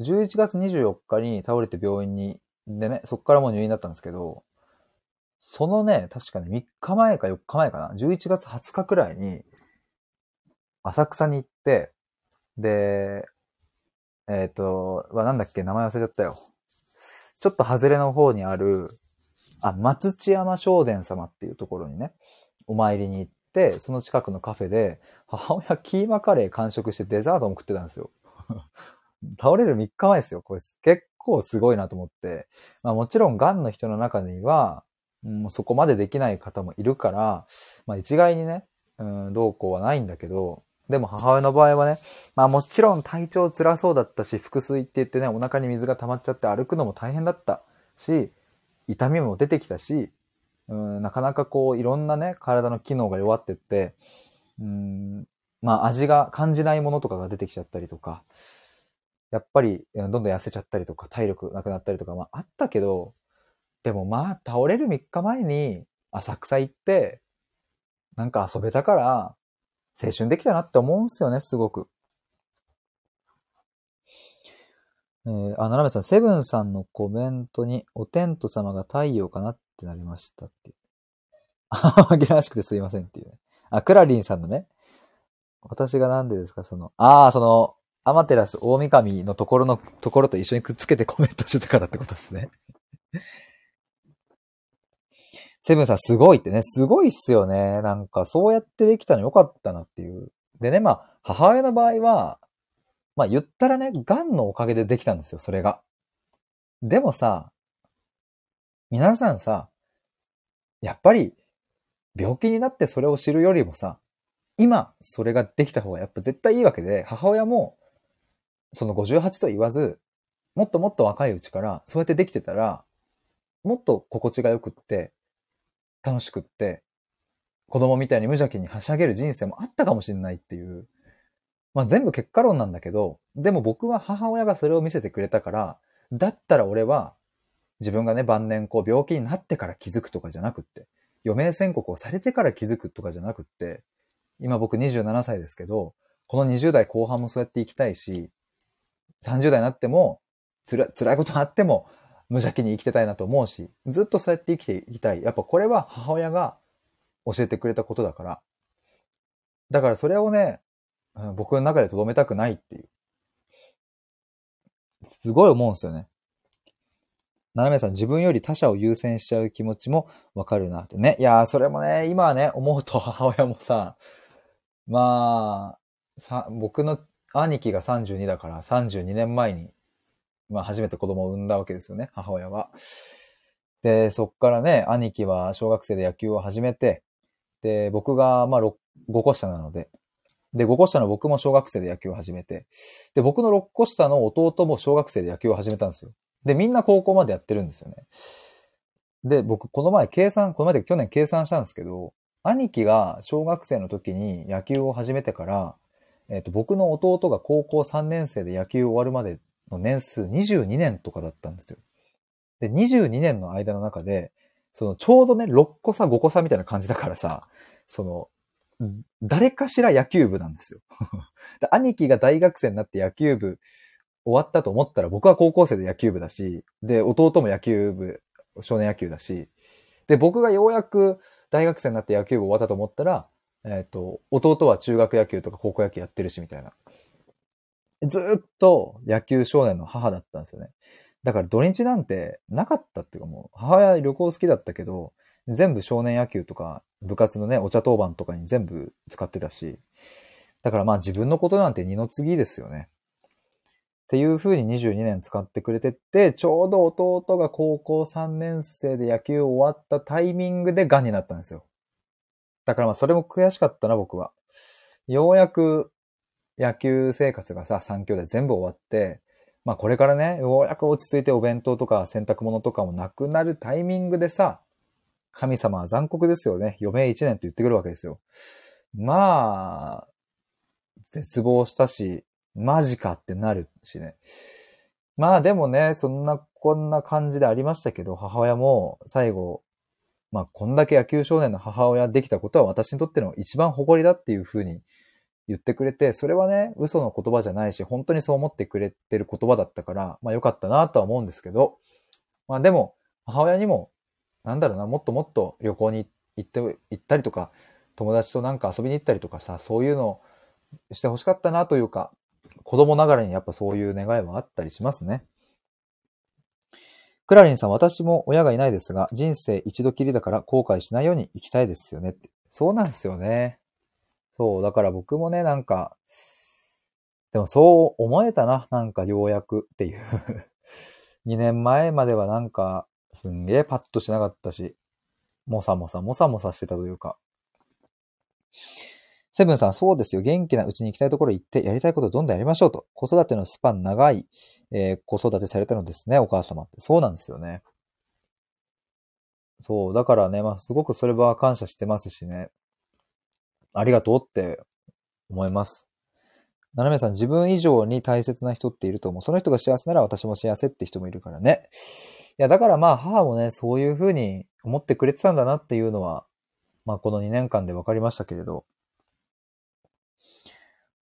11月24日に倒れて病院に、でね、そっからもう入院だったんですけど、そのね、確かね、3日前か4日前かな、11月20日くらいに、浅草に行って、で、えっ、ー、と、はなんだっけ、名前忘れちゃったよ。ちょっと外れの方にある、あ、松千山正殿様っていうところにね、お参りに行って、その近くのカフェで、母親キーマカレー完食してデザートも食ってたんですよ。倒れる3日前ですよ。これ結構すごいなと思って。まあもちろん癌の人の中には、もうそこまでできない方もいるから、まあ一概にね、うん、どうこうはないんだけど、でも母親の場合はね、まあもちろん体調辛そうだったし、腹水って言ってね、お腹に水が溜まっちゃって歩くのも大変だったし、痛みも出てきたし、うん、なかなかこういろんなね、体の機能が弱ってって、うん、まあ味が感じないものとかが出てきちゃったりとか、やっぱりどんどん痩せちゃったりとか、体力なくなったりとか、まああったけど、でもまあ倒れる3日前に浅草行って、なんか遊べたから、青春できたなって思うんすよね、すごく。えー、あ、ななめさん、セブンさんのコメントに、お天道様が太陽かなってなりましたって。あ、紛らわしくてすいませんっていうね。あ、クラリンさんのね。私がなんでですか、その、ああ、その、アマテラス大神のところのところと一緒にくっつけてコメントしてたからってことですね。セブンさんすごいってね、すごいっすよね。なんかそうやってできたのよかったなっていう。でね、まあ、母親の場合は、まあ言ったらね、癌のおかげでできたんですよ、それが。でもさ、皆さんさ、やっぱり病気になってそれを知るよりもさ、今それができた方がやっぱ絶対いいわけで、母親もその58と言わず、もっともっと若いうちからそうやってできてたら、もっと心地が良くって、楽しくって、子供みたいに無邪気にはしゃげる人生もあったかもしれないっていう。まあ全部結果論なんだけど、でも僕は母親がそれを見せてくれたから、だったら俺は自分がね晩年こう病気になってから気づくとかじゃなくって、余命宣告をされてから気づくとかじゃなくって、今僕27歳ですけど、この20代後半もそうやって生きたいし、30代になっても、つら、辛いことがあっても、無邪気に生きてたいなと思うし、ずっとそうやって生きていきたい。やっぱこれは母親が教えてくれたことだから。だからそれをね、僕の中で留めたくないっていう。すごい思うんですよね。斜めさん、自分より他者を優先しちゃう気持ちもわかるなってね。いやー、それもね、今はね、思うと母親もさ、まあ、さ、僕の兄貴が32だから32年前にまあ初めて子供を産んだわけですよね、母親は。で、そっからね、兄貴は小学生で野球を始めて、で、僕がまあ5個下なので、で、5個下の僕も小学生で野球を始めて、で、僕の6個下の弟も小学生で野球を始めたんですよ。で、みんな高校までやってるんですよね。で、僕、この前計算、この前で去年計算したんですけど、兄貴が小学生の時に野球を始めてから、えっ、ー、と、僕の弟が高校3年生で野球終わるまでの年数22年とかだったんですよ。で、22年の間の中で、そのちょうどね、6個差5個差みたいな感じだからさ、その、誰かしら野球部なんですよ。兄貴が大学生になって野球部終わったと思ったら僕は高校生で野球部だし、で、弟も野球部、少年野球だし、で、僕がようやく大学生になって野球部終わったと思ったら、えっ、ー、と、弟は中学野球とか高校野球やってるし、みたいな。ずっと野球少年の母だったんですよね。だから土日なんてなかったっていうかもう、母親旅行好きだったけど、全部少年野球とか部活のね、お茶当番とかに全部使ってたし、だからまあ自分のことなんて二の次ですよね。っていう風に22年使ってくれてって、ちょうど弟が高校3年生で野球終わったタイミングで癌になったんですよ。だからまあそれも悔しかったな、僕は。ようやく野球生活がさ、3兄弟全部終わって、まあこれからね、ようやく落ち着いてお弁当とか洗濯物とかもなくなるタイミングでさ、神様は残酷ですよね。余命1年と言ってくるわけですよ。まあ、絶望したし、マジかってなるしね。まあでもね、そんな、こんな感じでありましたけど、母親も最後、まあこんだけ野球少年の母親できたことは私にとっての一番誇りだっていうふうに言ってくれて、それはね、嘘の言葉じゃないし、本当にそう思ってくれてる言葉だったから、まあ良かったなとは思うんですけど、まあでも、母親にも、なんだろうな、もっともっと旅行に行って、行ったりとか、友達となんか遊びに行ったりとかさ、そういうのをしてほしかったなというか、子供ながらにやっぱそういう願いはあったりしますね。クラリンさん、私も親がいないですが、人生一度きりだから後悔しないように生きたいですよねって。そうなんですよね。そう、だから僕もね、なんか、でもそう思えたな、なんかようやくっていう 2年前まではなんか、すんげえパッとしなかったし、もさもさもさもさしてたというか。セブンさん、そうですよ。元気なうちに行きたいところ行って、やりたいことをどんどんやりましょうと。子育てのスパン長い、えー、子育てされたのですね、お母様って。そうなんですよね。そう。だからね、まあ、すごくそれは感謝してますしね。ありがとうって思います。ななめさん、自分以上に大切な人っていると思う。その人が幸せなら私も幸せって人もいるからね。いや、だからまあ母もね、そういうふうに思ってくれてたんだなっていうのは、まあこの2年間で分かりましたけれど。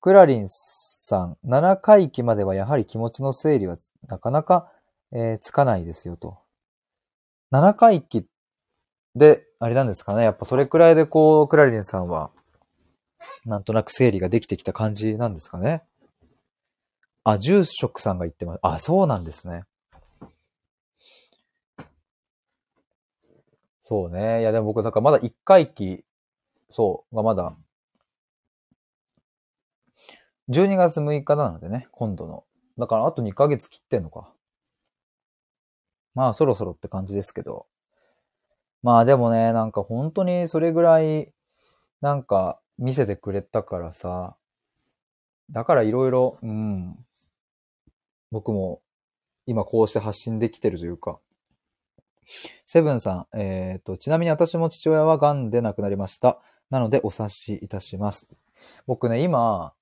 クラリンさん、7回忌まではやはり気持ちの整理はなかなか、えー、つかないですよと。7回忌で、あれなんですかね。やっぱそれくらいでこう、クラリンさんはなんとなく整理ができてきた感じなんですかね。あ、住職さんが言ってます。あ、そうなんですね。そうね。いや、でも僕、なんかまだ1回期、そう、がまだ、12月6日なのでね、今度の。だからあと2ヶ月切ってんのか。まあ、そろそろって感じですけど。まあでもね、なんか本当にそれぐらい、なんか、見せてくれたからさ、だからいろいろ、うん、僕も今こうして発信できてるというか、セブンさん、えっ、ー、と、ちなみに私も父親は癌で亡くなりました。なのでお察しいたします。僕ね、今、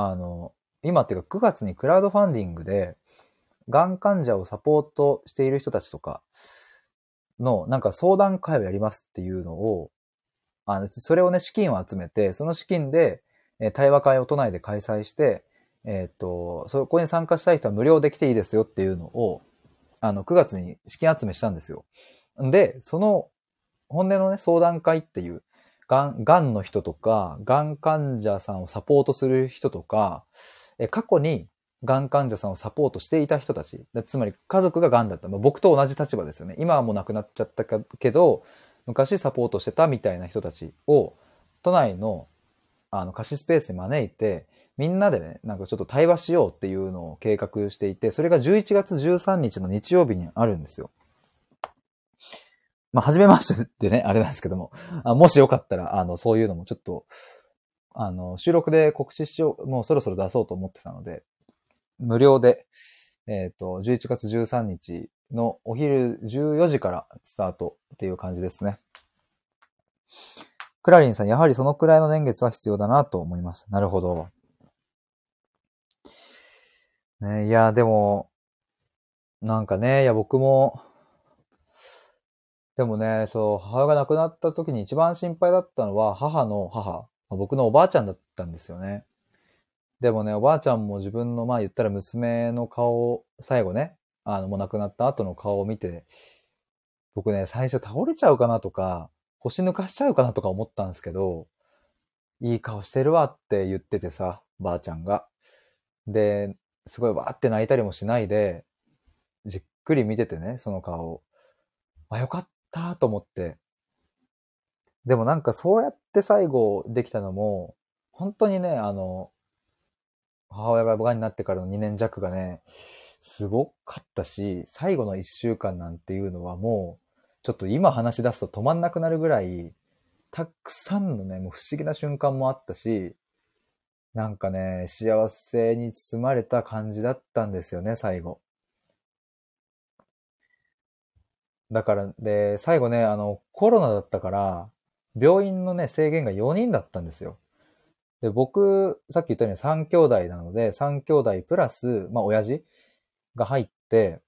あの、今っていうか9月にクラウドファンディングで、癌患者をサポートしている人たちとかの、なんか相談会をやりますっていうのを、あの、それをね、資金を集めて、その資金で、え対話会を都内で開催して、えっ、と、そこに参加したい人は無料で来ていいですよっていうのを、あの、9月に資金集めしたんですよ。で、その、本音のね、相談会っていう、がん、がんの人とか、がん患者さんをサポートする人とか、え過去にがん患者さんをサポートしていた人たち、つまり家族ががんだった。まあ僕と同じ立場ですよね。今はもう亡くなっちゃったけど、昔サポートしてたみたいな人たちを、都内の、あの、貸しスペースに招いて、みんなでね、なんかちょっと対話しようっていうのを計画していて、それが11月13日の日曜日にあるんですよ。まあ、初めましてってね、あれなんですけども、あもしよかったら、あの、そういうのもちょっと、あの、収録で告知しよう、もうそろそろ出そうと思ってたので、無料で、えっ、ー、と、11月13日のお昼14時からスタートっていう感じですね。クラリンさん、やはりそのくらいの年月は必要だなと思いました。なるほど。ね、いや、でも、なんかね、いや、僕も、でもね、そう、母が亡くなった時に一番心配だったのは、母の母僕のおばあちゃんだったんですよね。でもね、おばあちゃんも自分の、まあ言ったら娘の顔を、最後ね、あの、もう亡くなった後の顔を見て、僕ね、最初倒れちゃうかなとか、腰抜かしちゃうかなとか思ったんですけど、いい顔してるわって言っててさ、ばあちゃんが。で、すごいわーって泣いたりもしないで、じっくり見ててね、その顔。あ、よかったと思って。でもなんかそうやって最後できたのも、本当にね、あの、母親ががんになってからの2年弱がね、すごかったし、最後の1週間なんていうのはもう、ちょっと今話し出すと止まんなくなるぐらい、たくさんのね、もう不思議な瞬間もあったし、なんかね、幸せに包まれた感じだったんですよね、最後。だから、で、最後ね、あの、コロナだったから、病院のね、制限が4人だったんですよ。で、僕、さっき言ったように3兄弟なので、3兄弟プラス、まあ、親父が入って、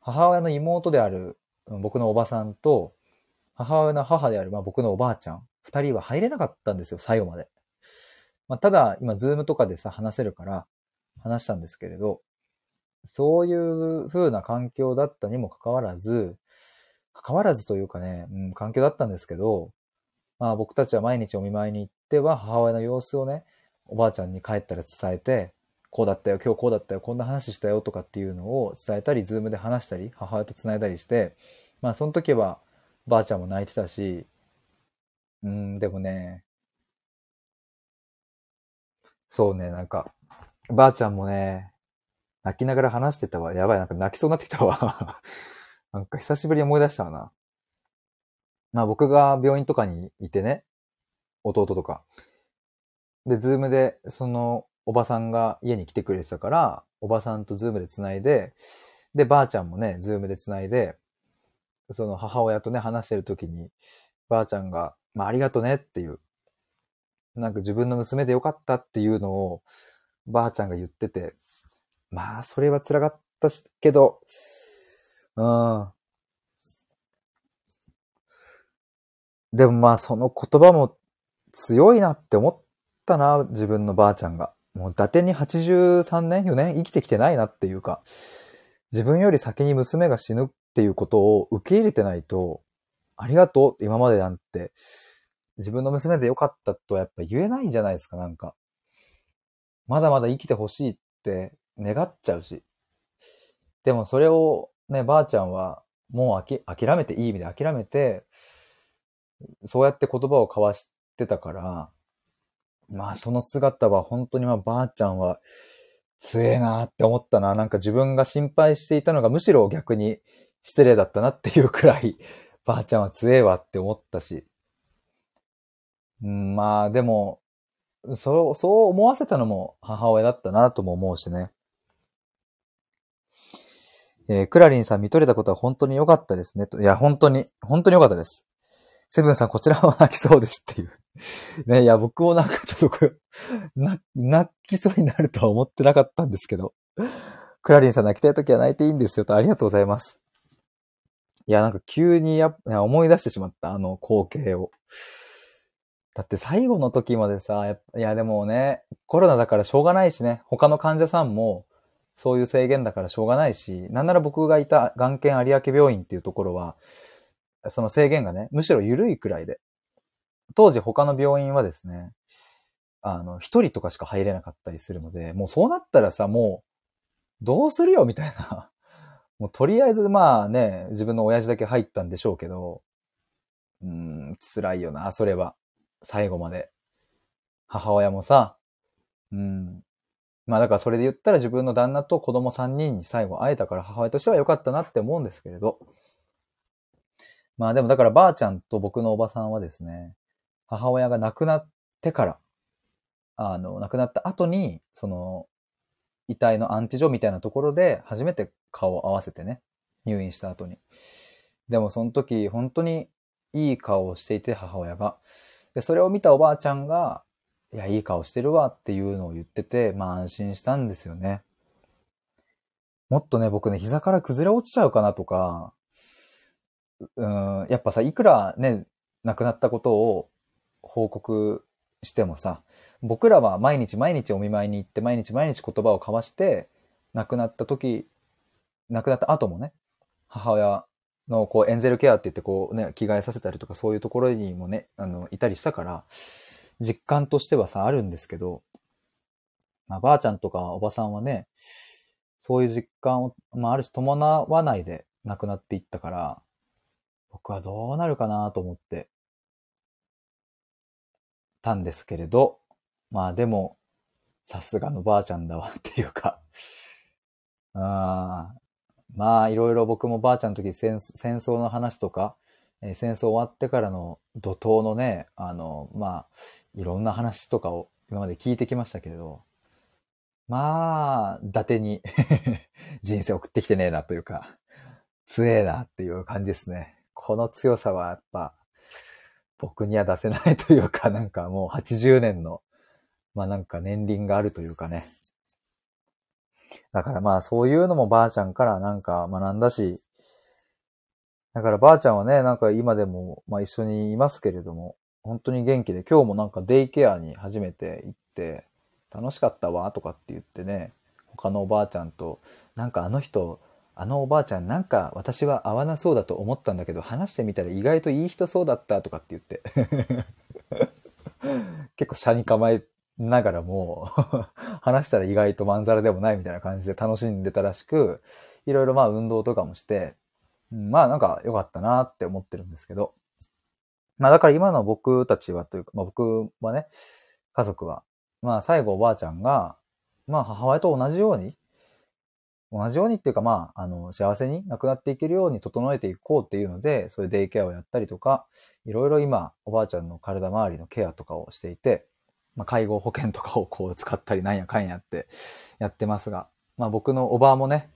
母親の妹である僕のおばさんと、母親の母である、まあ、僕のおばあちゃん、二人は入れなかったんですよ、最後まで。まあ、ただ、今、ズームとかでさ、話せるから、話したんですけれど、そういう風な環境だったにもかかわらず、関わらずというかね、うん、環境だったんですけど、まあ僕たちは毎日お見舞いに行っては母親の様子をね、おばあちゃんに帰ったら伝えて、こうだったよ、今日こうだったよ、こんな話したよとかっていうのを伝えたり、ズームで話したり、母親と繋いだりして、まあその時はばあちゃんも泣いてたし、うん、でもね、そうね、なんか、ばあちゃんもね、泣きながら話してたわ。やばい、なんか泣きそうになってきたわ。なんか久しぶりに思い出したな。まあ僕が病院とかにいてね、弟とか。で、ズームで、その、おばさんが家に来てくれてたから、おばさんとズームで繋いで、で、ばあちゃんもね、ズームで繋いで、その母親とね、話してる時に、ばあちゃんが、まあ、ありがとねっていう、なんか自分の娘でよかったっていうのを、ばあちゃんが言ってて、まあ、それは辛かったけど、うん。でもまあその言葉も強いなって思ったな、自分のばあちゃんが。もう伊達に83年、4年生きてきてないなっていうか、自分より先に娘が死ぬっていうことを受け入れてないと、ありがとう今までなんて、自分の娘でよかったとはやっぱ言えないんじゃないですか、なんか。まだまだ生きてほしいって願っちゃうし。でもそれをね、ばあちゃんは、もう諦めて、いい意味で諦めて、そうやって言葉を交わしてたから、まあその姿は本当にまあばあちゃんは強えなって思ったな。なんか自分が心配していたのがむしろ逆に失礼だったなっていうくらい、ばあちゃんは強えわって思ったし。うん、まあでも、そう、そう思わせたのも母親だったなとも思うしね。えー、クラリンさん見とれたことは本当に良かったですね。といや、本当に、本当に良かったです。セブンさん、こちらは泣きそうですっていう。ね、いや、僕もなんかちょっとこれ、泣きそうになるとは思ってなかったんですけど。クラリンさん泣きたいときは泣いていいんですよと、ありがとうございます。いや、なんか急にや思い出してしまった、あの光景を。だって最後の時までさ、いやでもね、コロナだからしょうがないしね、他の患者さんも、そういう制限だからしょうがないし、なんなら僕がいた眼研有明病院っていうところは、その制限がね、むしろ緩いくらいで。当時他の病院はですね、あの、一人とかしか入れなかったりするので、もうそうなったらさ、もう、どうするよみたいな。もうとりあえずまあね、自分の親父だけ入ったんでしょうけど、うん、辛いよな、それは。最後まで。母親もさ、うん、まあだからそれで言ったら自分の旦那と子供3人に最後会えたから母親としては良かったなって思うんですけれど。まあでもだからばあちゃんと僕のおばさんはですね、母親が亡くなってから、あの、亡くなった後に、その、遺体の安置所みたいなところで初めて顔を合わせてね、入院した後に。でもその時本当にいい顔をしていて母親が。で、それを見たおばあちゃんが、いや、いい顔してるわっていうのを言ってて、まあ安心したんですよね。もっとね、僕ね、膝から崩れ落ちちゃうかなとか、うん、やっぱさ、いくらね、亡くなったことを報告してもさ、僕らは毎日毎日お見舞いに行って毎日毎日言葉を交わして、亡くなった時、亡くなった後もね、母親のこうエンゼルケアって言ってこうね、着替えさせたりとかそういうところにもね、あの、いたりしたから、実感としてはさ、あるんですけど、まあ、ばあちゃんとかおばさんはね、そういう実感を、まあ、ある種伴わないで亡くなっていったから、僕はどうなるかなと思ってたんですけれど、まあでも、さすがのばあちゃんだわっていうかあまあいろいろ僕もばあちゃんの時戦争の話とか、え、戦争終わってからの怒涛のね、あの、まあ、いろんな話とかを今まで聞いてきましたけれど、まあ、伊達に 人生送ってきてねえなというか、強えなっていう感じですね。この強さはやっぱ、僕には出せないというか、なんかもう80年の、まあなんか年輪があるというかね。だからまあそういうのもばあちゃんからなんか学んだし、だからばあちゃんはね、なんか今でもまあ一緒にいますけれども、本当に元気で、今日もなんかデイケアに初めて行って、楽しかったわとかって言ってね、他のおばあちゃんと、なんかあの人、あのおばあちゃんなんか私は合わなそうだと思ったんだけど話してみたら意外といい人そうだったとかって言って。結構車に構えながらも 話したら意外とまんざらでもないみたいな感じで楽しんでたらしくいろいろまあ運動とかもして、まあなんか良かったなって思ってるんですけど。まあだから今の僕たちはというか、まあ僕はね家族は。まあ最後おばあちゃんがまあ母親と同じように同じようにっていうか、まあ、あの、幸せに亡くなっていけるように整えていこうっていうので、そういうデイケアをやったりとか、いろいろ今、おばあちゃんの体周りのケアとかをしていて、まあ、介護保険とかをこう使ったりなんやかんやってやってますが、まあ僕のおばあもね、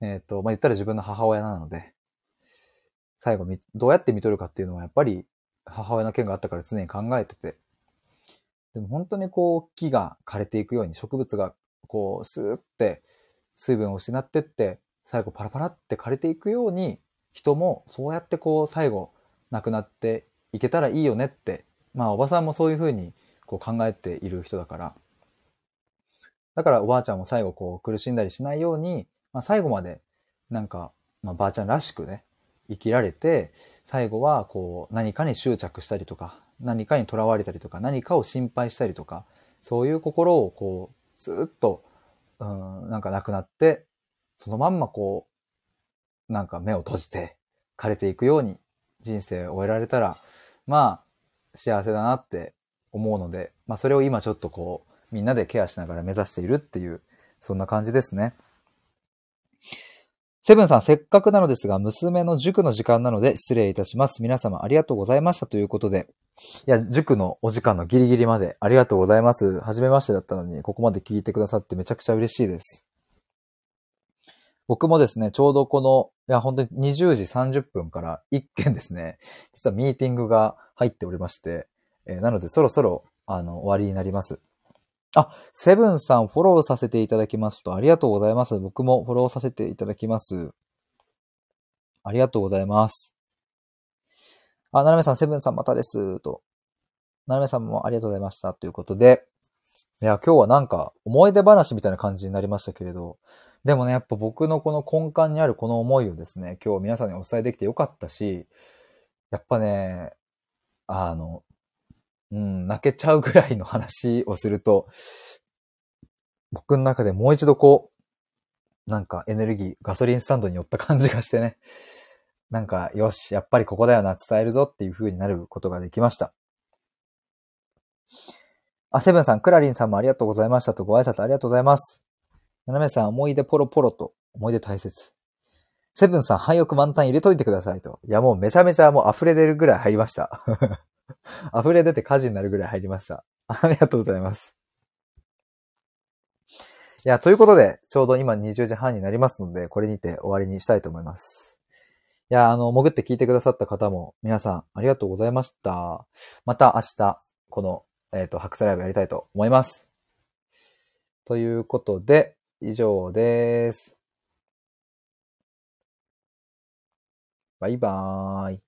えっ、ー、と、まあ言ったら自分の母親なので、最後どうやって見とるかっていうのはやっぱり母親の件があったから常に考えてて、でも本当にこう木が枯れていくように植物がこうスーって水分を失ってって、最後パラパラって枯れていくように、人もそうやってこう最後亡くなっていけたらいいよねって、まあおばさんもそういうふうにこう考えている人だから、だからおばあちゃんも最後こう苦しんだりしないように、まあ最後までなんか、まあばあちゃんらしくね、生きられて、最後はこう何かに執着したりとか、何かにとらわれたりとか、何かを心配したりとか、そういう心をこう、ずっとうん、なんかなくなって、そのまんまこう、なんか目を閉じて枯れていくように人生を終えられたら、まあ、幸せだなって思うので、まあそれを今ちょっとこう、みんなでケアしながら目指しているっていう、そんな感じですね。セブンさん、せっかくなのですが、娘の塾の時間なので失礼いたします。皆様ありがとうございましたということで。いや、塾のお時間のギリギリまでありがとうございます。はじめましてだったのに、ここまで聞いてくださってめちゃくちゃ嬉しいです。僕もですね、ちょうどこの、いや、本当に20時30分から1件ですね、実はミーティングが入っておりまして、えー、なのでそろそろ、あの、終わりになります。あ、セブンさんフォローさせていただきますと、ありがとうございます。僕もフォローさせていただきます。ありがとうございます。あ、ななめさん、セブンさんまたです。と。ななめさんもありがとうございました。ということで。いや、今日はなんか思い出話みたいな感じになりましたけれど、でもね、やっぱ僕のこの根幹にあるこの思いをですね、今日皆さんにお伝えできてよかったし、やっぱね、あの、うん、泣けちゃうぐらいの話をすると、僕の中でもう一度こう、なんかエネルギー、ガソリンスタンドに寄った感じがしてね、なんか、よし、やっぱりここだよな、伝えるぞっていう風になることができました。あ、セブンさん、クラリンさんもありがとうございましたとご挨拶ありがとうございます。ナナメさん、思い出ポロポロと、思い出大切。セブンさん、廃屋満タン入れといてくださいと。いや、もうめちゃめちゃもう溢れ出るぐらい入りました。溢れ出て火事になるぐらい入りました。ありがとうございます。いや、ということで、ちょうど今20時半になりますので、これにて終わりにしたいと思います。いや、あの、潜って聞いてくださった方も、皆さん、ありがとうございました。また明日、この、えっ、ー、と、白菜ライブやりたいと思います。ということで、以上です。バイバーイ。